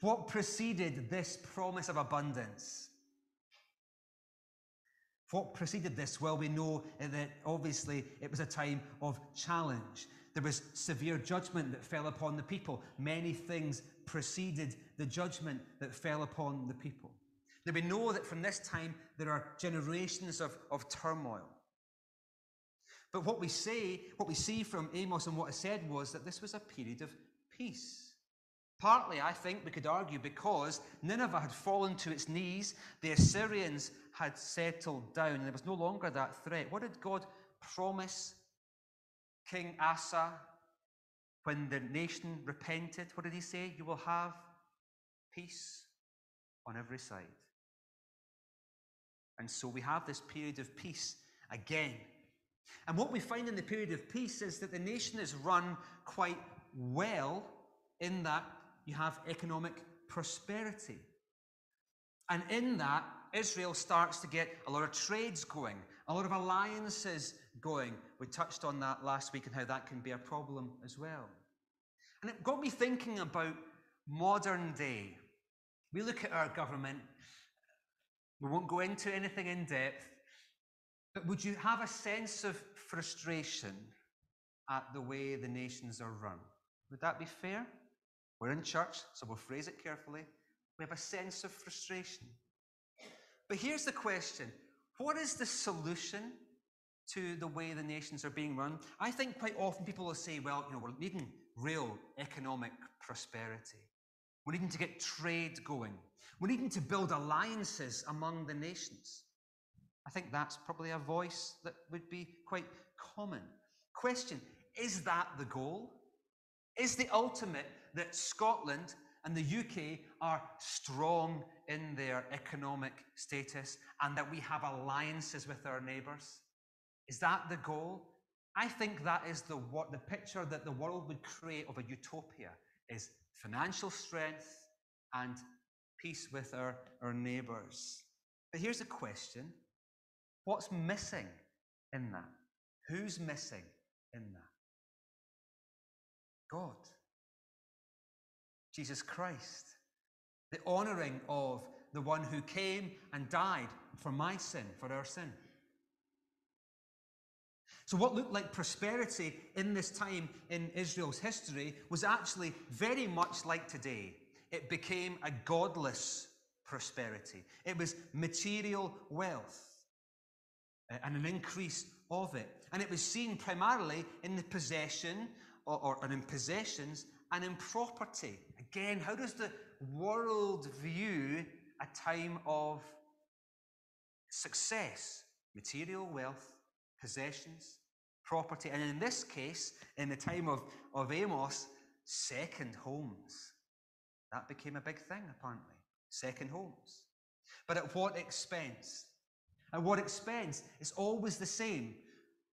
what preceded this promise of abundance? What preceded this? Well, we know that obviously it was a time of challenge. There was severe judgment that fell upon the people. Many things preceded the judgment that fell upon the people. Now we know that from this time there are generations of, of turmoil. But what we say, what we see from Amos and what is said was that this was a period of peace. Partly, I think we could argue because Nineveh had fallen to its knees, the Assyrians had settled down, and there was no longer that threat. What did God promise King Asa when the nation repented? What did he say? You will have peace on every side. And so we have this period of peace again. And what we find in the period of peace is that the nation is run quite well in that you have economic prosperity. And in that, Israel starts to get a lot of trades going, a lot of alliances going. We touched on that last week and how that can be a problem as well. And it got me thinking about modern day. We look at our government, we won't go into anything in depth, but would you have a sense of frustration at the way the nations are run? Would that be fair? We're in church, so we'll phrase it carefully. We have a sense of frustration. But here's the question What is the solution to the way the nations are being run? I think quite often people will say, well, you know, we're needing real economic prosperity. We're needing to get trade going. We're needing to build alliances among the nations. I think that's probably a voice that would be quite common. Question Is that the goal? Is the ultimate that Scotland and the UK are strong in their economic status and that we have alliances with our neighbours? Is that the goal? I think that is the, what, the picture that the world would create of a utopia is financial strength and peace with our, our neighbours. But here's a question What's missing in that? Who's missing in that? God. Jesus Christ. The honouring of the one who came and died for my sin, for our sin. So, what looked like prosperity in this time in Israel's history was actually very much like today. It became a godless prosperity, it was material wealth and an increase of it. And it was seen primarily in the possession or, or in possessions and in property. Again, how does the world view a time of success? Material wealth, possessions, property, and in this case, in the time of, of Amos, second homes. That became a big thing, apparently. Second homes. But at what expense? At what expense? It's always the same.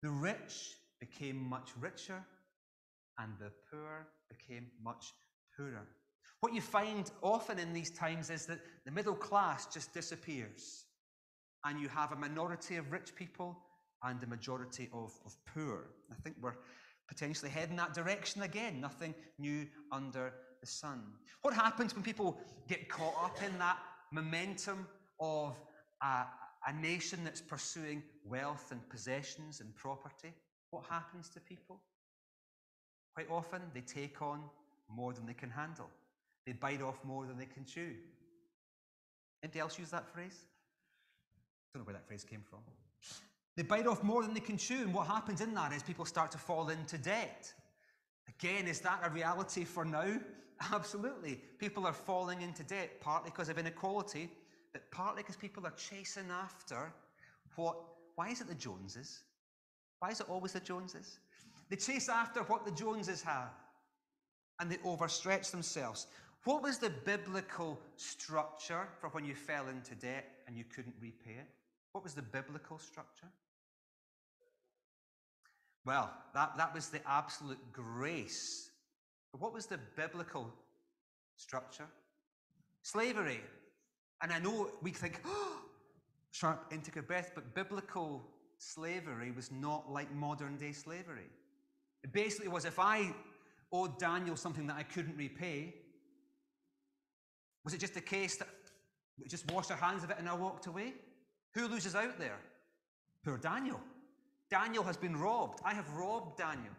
The rich became much richer, and the poor became much poorer. What you find often in these times is that the middle class just disappears, and you have a minority of rich people and a majority of, of poor. I think we're potentially heading that direction again. Nothing new under the sun. What happens when people get caught up in that momentum of a, a nation that's pursuing wealth and possessions and property? What happens to people? Quite often, they take on more than they can handle. They bite off more than they can chew. Anybody else use that phrase? Don't know where that phrase came from. They bite off more than they can chew, and what happens in that is people start to fall into debt. Again, is that a reality for now? Absolutely. People are falling into debt, partly because of inequality, but partly because people are chasing after what. Why is it the Joneses? Why is it always the Joneses? They chase after what the Joneses have and they overstretch themselves. What was the biblical structure for when you fell into debt and you couldn't repay it? What was the biblical structure? Well, that, that was the absolute grace. But what was the biblical structure? Slavery. And I know we think, oh, sharp of breath, but biblical slavery was not like modern day slavery. It basically was if I owed Daniel something that I couldn't repay, was it just a case that we just washed our hands of it and I walked away? Who loses out there? Poor Daniel. Daniel has been robbed. I have robbed Daniel.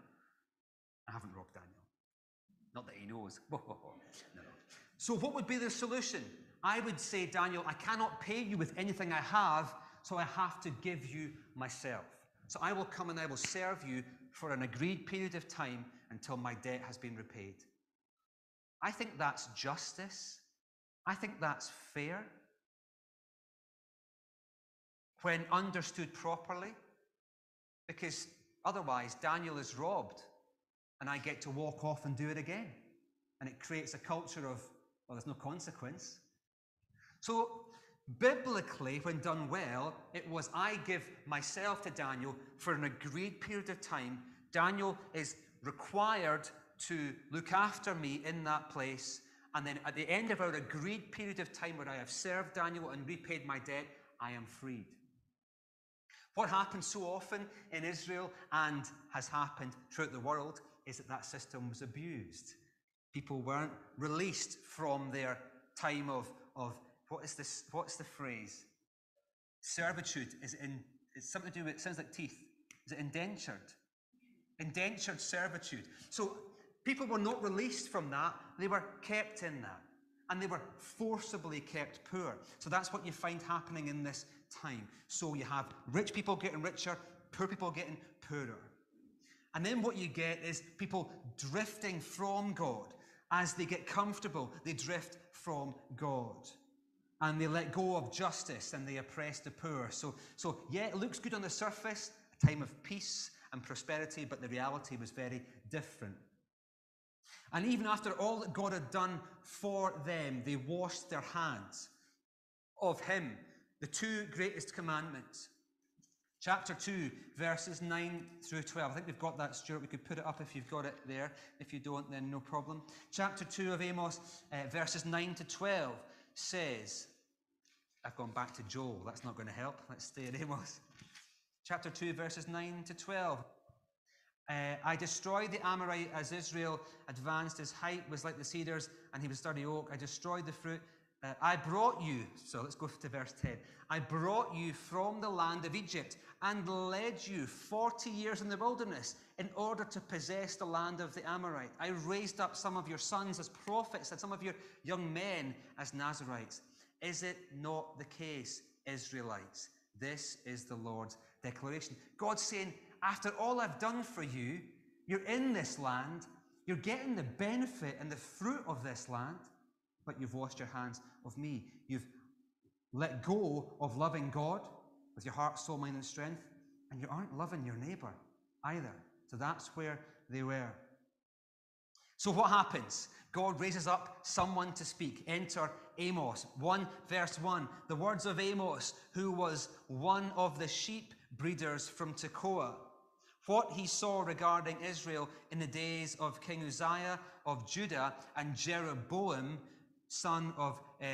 I haven't robbed Daniel. Not that he knows. no, no. So, what would be the solution? I would say, Daniel, I cannot pay you with anything I have, so I have to give you myself. So I will come and I will serve you for an agreed period of time until my debt has been repaid. I think that's justice. I think that's fair. When understood properly, because otherwise Daniel is robbed and I get to walk off and do it again. And it creates a culture of, well, there's no consequence. So, biblically, when done well, it was I give myself to Daniel for an agreed period of time. Daniel is required to look after me in that place. And then at the end of our agreed period of time where I have served Daniel and repaid my debt, I am freed. What happens so often in Israel and has happened throughout the world is that that system was abused. People weren't released from their time of, of what is this? What's the phrase? Servitude is in. It's something to do with. It sounds like teeth. Is it indentured? Indentured servitude. So people were not released from that. They were kept in that, and they were forcibly kept poor. So that's what you find happening in this time. So you have rich people getting richer, poor people getting poorer. And then what you get is people drifting from God. As they get comfortable, they drift from God. And they let go of justice and they oppress the poor. So, so yeah, it looks good on the surface, a time of peace and prosperity, but the reality was very different. And even after all that God had done for them, they washed their hands of Him, the two greatest commandments Chapter 2, verses 9 through 12. I think we've got that, Stuart. We could put it up if you've got it there. If you don't, then no problem. Chapter 2 of Amos, uh, verses 9 to 12 says, I've gone back to Joel. That's not going to help. Let's stay at Amos. Chapter 2, verses 9 to 12. Uh, I destroyed the Amorite as Israel advanced. His height was like the cedars, and he was sturdy oak. I destroyed the fruit uh, I brought you, so let's go to verse 10. I brought you from the land of Egypt and led you 40 years in the wilderness in order to possess the land of the Amorite. I raised up some of your sons as prophets and some of your young men as Nazarites. Is it not the case, Israelites? This is the Lord's declaration. God's saying, after all I've done for you, you're in this land, you're getting the benefit and the fruit of this land but you've washed your hands of me. You've let go of loving God with your heart, soul, mind, and strength, and you aren't loving your neighbor either. So that's where they were. So what happens? God raises up someone to speak. Enter Amos. 1 verse 1. The words of Amos, who was one of the sheep breeders from Tekoa. What he saw regarding Israel in the days of King Uzziah of Judah and Jeroboam son of uh,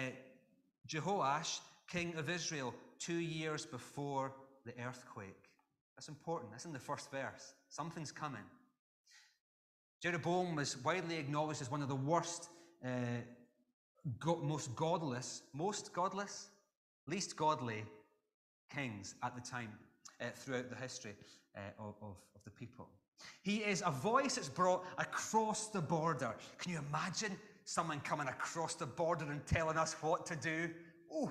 Jehoash, king of Israel, two years before the earthquake. That's important. That's in the first verse. Something's coming. Jeroboam was widely acknowledged as one of the worst, uh, go- most godless, most godless, least godly kings at the time uh, throughout the history uh, of, of, of the people. He is a voice that's brought across the border. Can you imagine someone coming across the border and telling us what to do. Oh,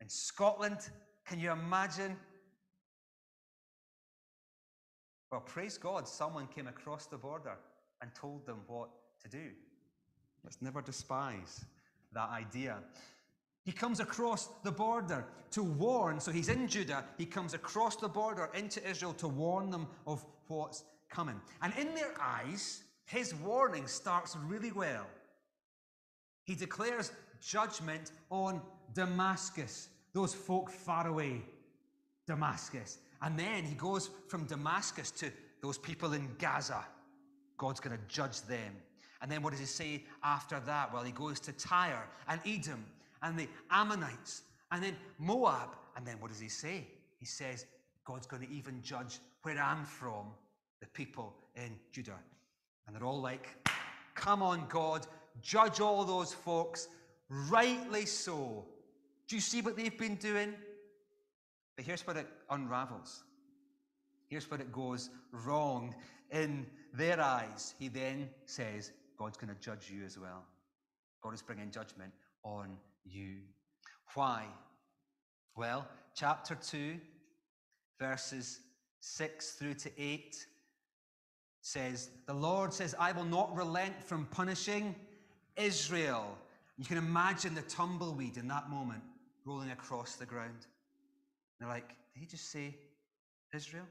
in Scotland, can you imagine? Well, praise God, someone came across the border and told them what to do. Let's never despise that idea. He comes across the border to warn, so he's in Judah, he comes across the border into Israel to warn them of what's coming. And in their eyes, his warning starts really well. He declares judgment on Damascus, those folk far away, Damascus. And then he goes from Damascus to those people in Gaza. God's going to judge them. And then what does he say after that? Well, he goes to Tyre and Edom and the Ammonites and then Moab. And then what does he say? He says, God's going to even judge where I'm from, the people in Judah. And they're all like, Come on, God, judge all those folks, rightly so. Do you see what they've been doing? But here's where it unravels. Here's where it goes wrong in their eyes. He then says, God's going to judge you as well. God is bringing judgment on you. Why? Well, chapter 2, verses 6 through to 8 says, The Lord says, I will not relent from punishing Israel. You can imagine the tumbleweed in that moment rolling across the ground. They're like, Did he just say Israel?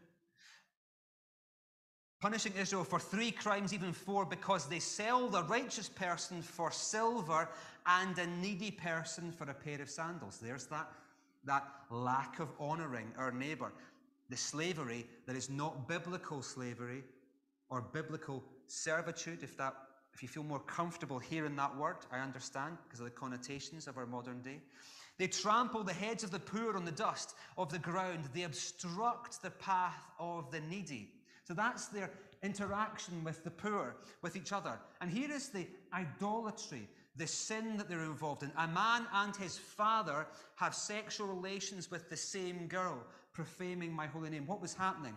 Punishing Israel for three crimes, even four, because they sell the righteous person for silver and a needy person for a pair of sandals. There's that, that lack of honoring our neighbor. The slavery that is not biblical slavery or biblical servitude, if that if you feel more comfortable hearing that word, I understand because of the connotations of our modern day. They trample the heads of the poor on the dust of the ground. They obstruct the path of the needy. So that's their interaction with the poor, with each other. And here is the idolatry, the sin that they're involved in. A man and his father have sexual relations with the same girl, profaning my holy name. What was happening?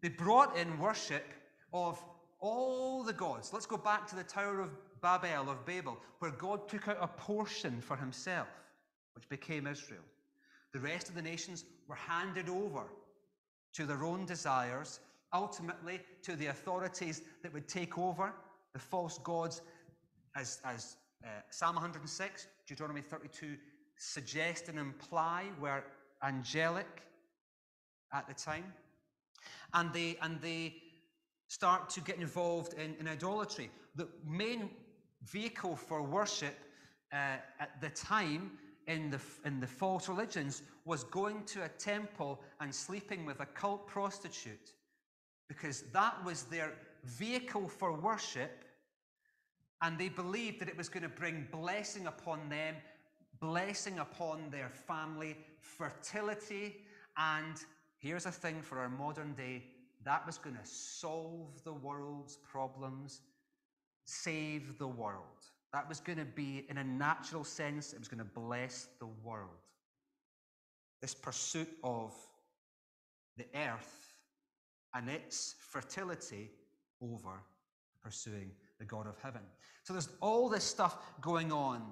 They brought in worship of all the gods. Let's go back to the Tower of Babel, of Babel, where God took out a portion for himself, which became Israel. The rest of the nations were handed over to their own desires ultimately to the authorities that would take over the false gods, as, as uh, Psalm 106, Deuteronomy 32 suggest and imply were angelic at the time. And they, and they start to get involved in, in idolatry. The main vehicle for worship uh, at the time in the, in the false religions was going to a temple and sleeping with a cult prostitute because that was their vehicle for worship, and they believed that it was going to bring blessing upon them, blessing upon their family, fertility, and here's a thing for our modern day that was going to solve the world's problems, save the world. That was going to be, in a natural sense, it was going to bless the world. This pursuit of the earth and its fertility over pursuing the God of heaven. So there's all this stuff going on.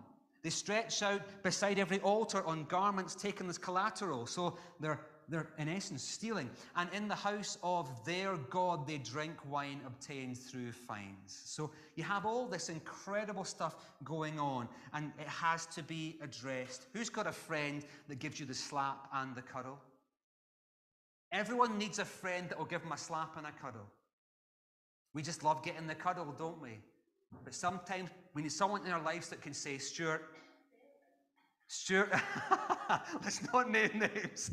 They stretch out beside every altar on garments taken as collateral. So they're, they're in essence stealing. And in the house of their God, they drink wine obtained through fines. So you have all this incredible stuff going on, and it has to be addressed. Who's got a friend that gives you the slap and the cuddle? Everyone needs a friend that will give them a slap and a cuddle. We just love getting the cuddle, don't we? But sometimes we need someone in our lives that can say, Stuart, Stuart, let's not name names.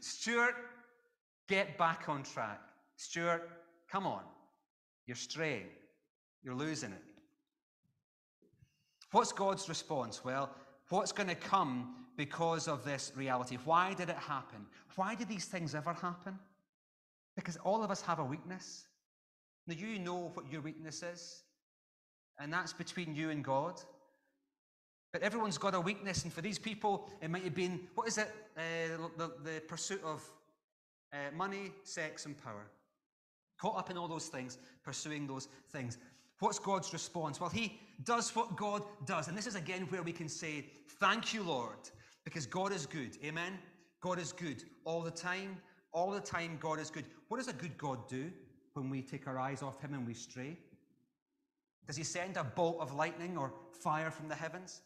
Stuart, get back on track. Stuart, come on. You're straying. You're losing it. What's God's response? Well, what's going to come because of this reality. Why did it happen? Why did these things ever happen? Because all of us have a weakness. Now, you know what your weakness is, and that's between you and God. But everyone's got a weakness, and for these people, it might have been what is it? Uh, the, the pursuit of uh, money, sex, and power. Caught up in all those things, pursuing those things. What's God's response? Well, He does what God does. And this is again where we can say, Thank you, Lord. Because God is good. Amen? God is good all the time. All the time, God is good. What does a good God do when we take our eyes off Him and we stray? Does He send a bolt of lightning or fire from the heavens?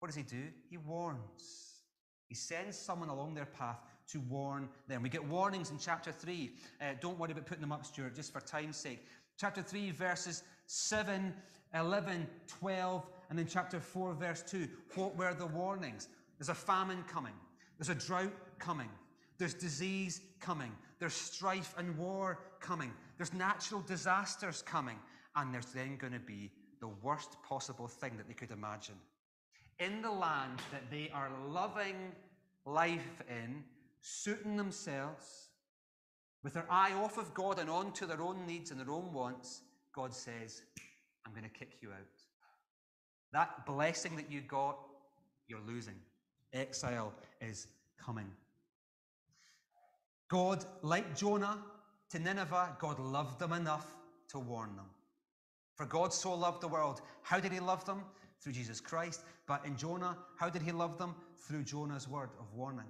What does He do? He warns. He sends someone along their path to warn them. We get warnings in chapter 3. Uh, don't worry about putting them up, Stuart, just for time's sake. Chapter 3, verses 7, 11, 12, and then chapter 4, verse 2, what were the warnings? There's a famine coming, there's a drought coming, there's disease coming, there's strife and war coming, there's natural disasters coming, and there's then going to be the worst possible thing that they could imagine. In the land that they are loving life in, suiting themselves, with their eye off of God and on to their own needs and their own wants, God says, I'm going to kick you out. That blessing that you got, you're losing. Exile is coming. God, like Jonah to Nineveh, God loved them enough to warn them. For God so loved the world. How did he love them? Through Jesus Christ. But in Jonah, how did he love them? Through Jonah's word of warning.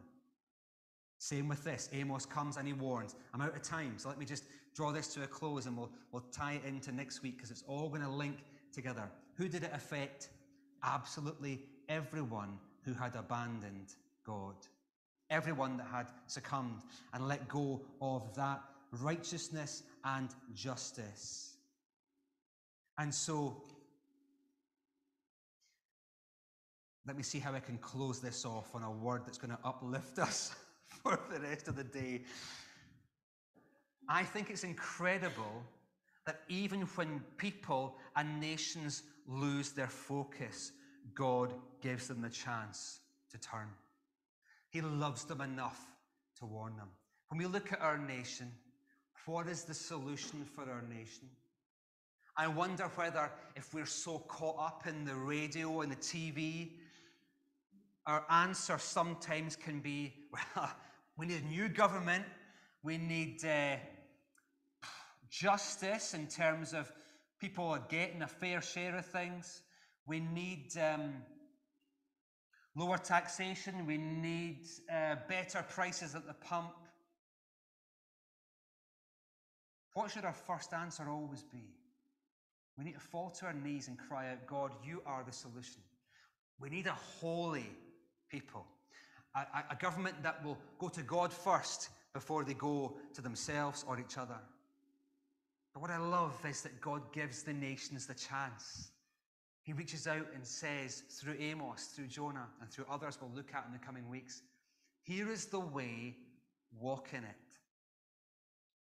Same with this. Amos comes and he warns. I'm out of time, so let me just draw this to a close and we'll, we'll tie it into next week because it's all going to link together. Who did it affect? Absolutely everyone who had abandoned God. Everyone that had succumbed and let go of that righteousness and justice. And so, let me see how I can close this off on a word that's going to uplift us for the rest of the day. I think it's incredible that even when people and nations lose their focus, God gives them the chance to turn. He loves them enough to warn them. When we look at our nation, what is the solution for our nation? I wonder whether, if we're so caught up in the radio and the TV, our answer sometimes can be well, we need a new government, we need uh, justice in terms of people getting a fair share of things, we need um, lower taxation, we need uh, better prices at the pump. What should our first answer always be? We need to fall to our knees and cry out, God, you are the solution. We need a holy people, a, a, a government that will go to God first before they go to themselves or each other. But what I love is that God gives the nations the chance. He reaches out and says, through Amos, through Jonah, and through others we'll look at in the coming weeks, here is the way, walk in it.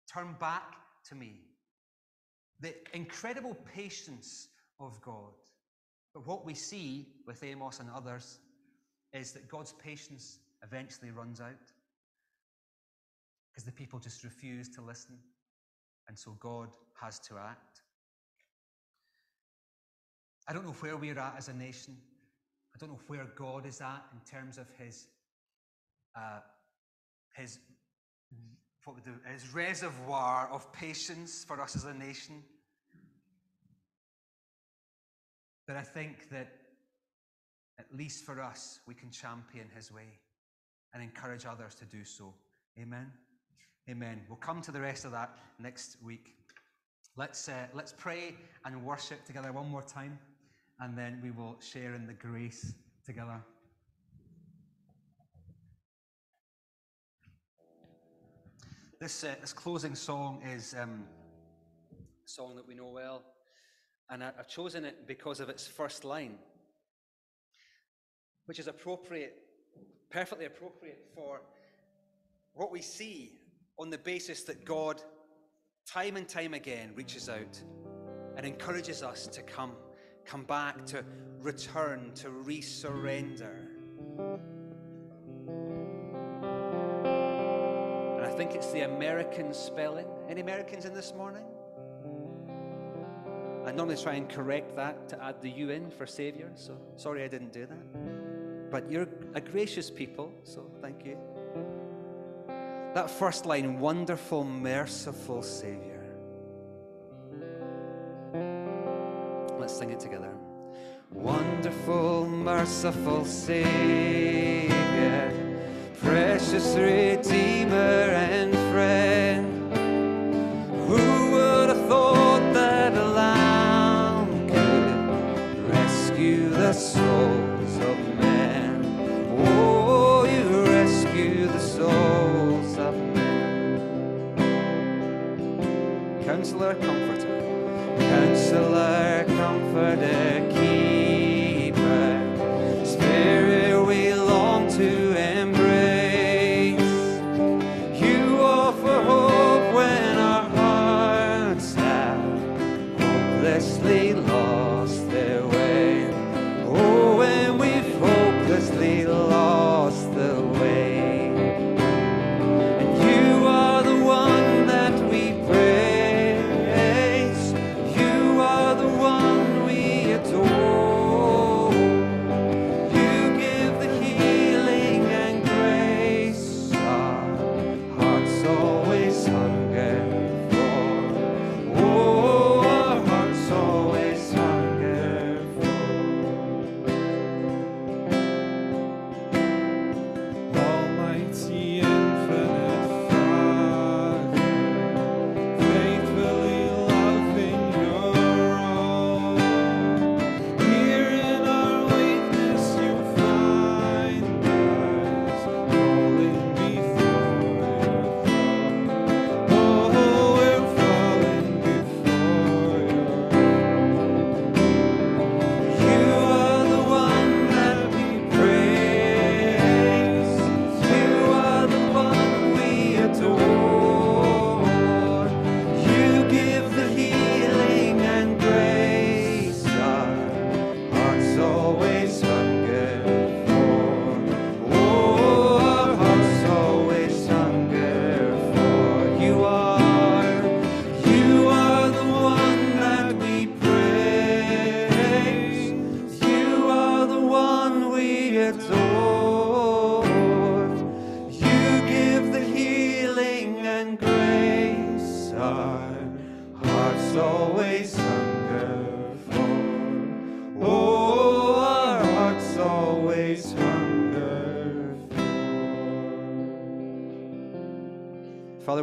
Turn back to me. The incredible patience of God. But what we see with Amos and others is that God's patience eventually runs out because the people just refuse to listen. And so God has to act. I don't know where we're at as a nation. I don't know where God is at in terms of his, uh, his, what his reservoir of patience for us as a nation. But I think that at least for us, we can champion his way and encourage others to do so. Amen. Amen. We'll come to the rest of that next week. Let's, uh, let's pray and worship together one more time, and then we will share in the grace together. This, uh, this closing song is um, a song that we know well, and I- I've chosen it because of its first line, which is appropriate, perfectly appropriate for what we see on the basis that God, time and time again, reaches out and encourages us to come, come back, to return, to resurrender. And I think it's the American spelling. Any Americans in this morning? I normally try and correct that to add the U in for Savior, so sorry I didn't do that. But you're a gracious people, so thank you. That first line, wonderful, merciful Savior. Sing it together. Wonderful, merciful Savior, precious Redeemer and friend. Who would have thought that a lamb could rescue the souls of men? Oh, you rescue the souls of men. Counselor, comforter, counselor, comforter,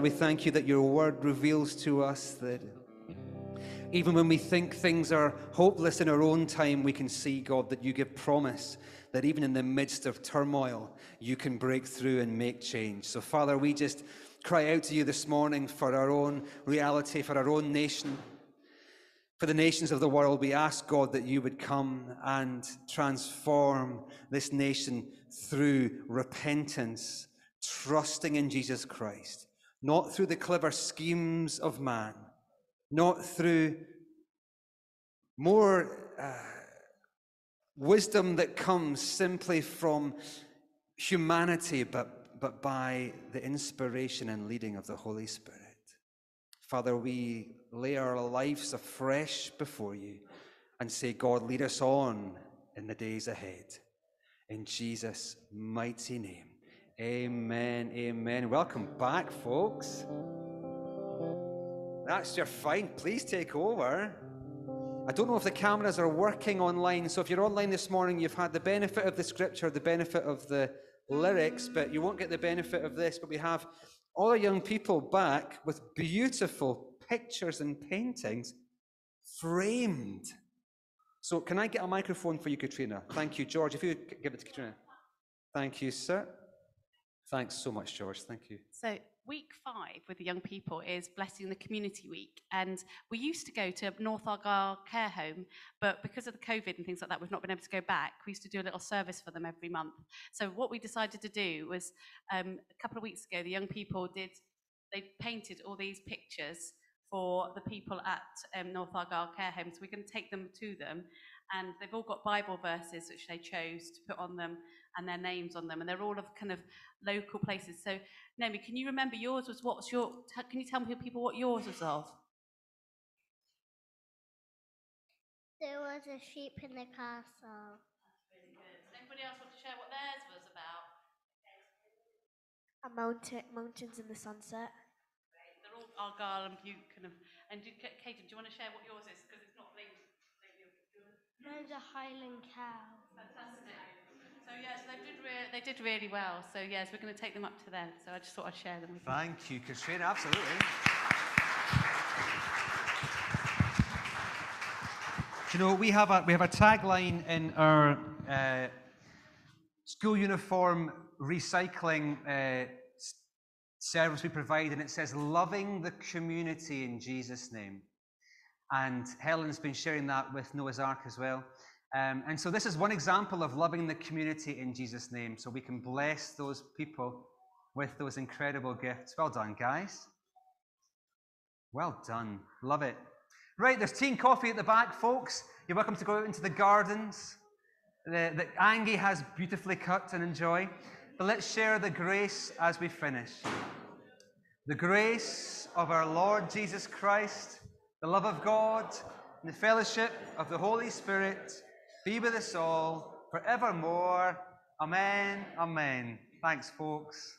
we thank you that your word reveals to us that even when we think things are hopeless in our own time, we can see, God, that you give promise that even in the midst of turmoil, you can break through and make change. So, Father, we just cry out to you this morning for our own reality, for our own nation, for the nations of the world. We ask, God, that you would come and transform this nation through repentance, trusting in Jesus Christ, not through the clever schemes of man, not through more. Uh, wisdom that comes simply from humanity, but, but by the inspiration and leading of the Holy Spirit. Father, we lay our lives afresh before you and say, God, lead us on in the days ahead. In Jesus' mighty name. Amen. Amen. Welcome back, folks. That's your fine. Please take over. I don't know if the cameras are working online. So if you're online this morning, you've had the benefit of the scripture, the benefit of the lyrics, but you won't get the benefit of this. But we have all our young people back with beautiful pictures and paintings framed. So can I get a microphone for you, Katrina? Thank you, George. If you give it to Katrina. Thank you, sir. Thanks so much, George. Thank you. So week five with the young people is Blessing the Community Week. And we used to go to North Argyll Care Home, but because of the COVID and things like that, we've not been able to go back. We used to do a little service for them every month. So what we decided to do was um, a couple of weeks ago, the young people did, they painted all these pictures for the people at um, North Argyll Care Home. So we're going to take them to them. And they've all got Bible verses which they chose to put on them and their names on them. And they're all of kind of local places. So Naomi, can you remember yours was what's your, can you tell people what yours was of? There was a sheep in the castle. That's really good. Does anybody else want to share what theirs was about? A mountain, mountains in the sunset. Great. They're all Argyll and Bute kind of. And do, Katie, do you want to share what yours is? Because it's not linked. Mine's a Highland cow. Fantastic. So yes, they did, re- they did really well. So yes, we're going to take them up to them. So I just thought I'd share them with you. Thank you, Katrina. Absolutely. You know we have a we have a tagline in our uh, school uniform recycling uh, service we provide, and it says "loving the community in Jesus' name." And Helen's been sharing that with Noah's Ark as well. Um, and so this is one example of loving the community in Jesus' name, so we can bless those people with those incredible gifts. Well done, guys. Well done. Love it. Right, there's tea and coffee at the back, folks. You're welcome to go out into the gardens that Angie has beautifully cut and enjoy. But let's share the grace as we finish. The grace of our Lord Jesus Christ, the love of God, and the fellowship of the Holy Spirit be with us all forevermore. Amen. Amen. Thanks, folks.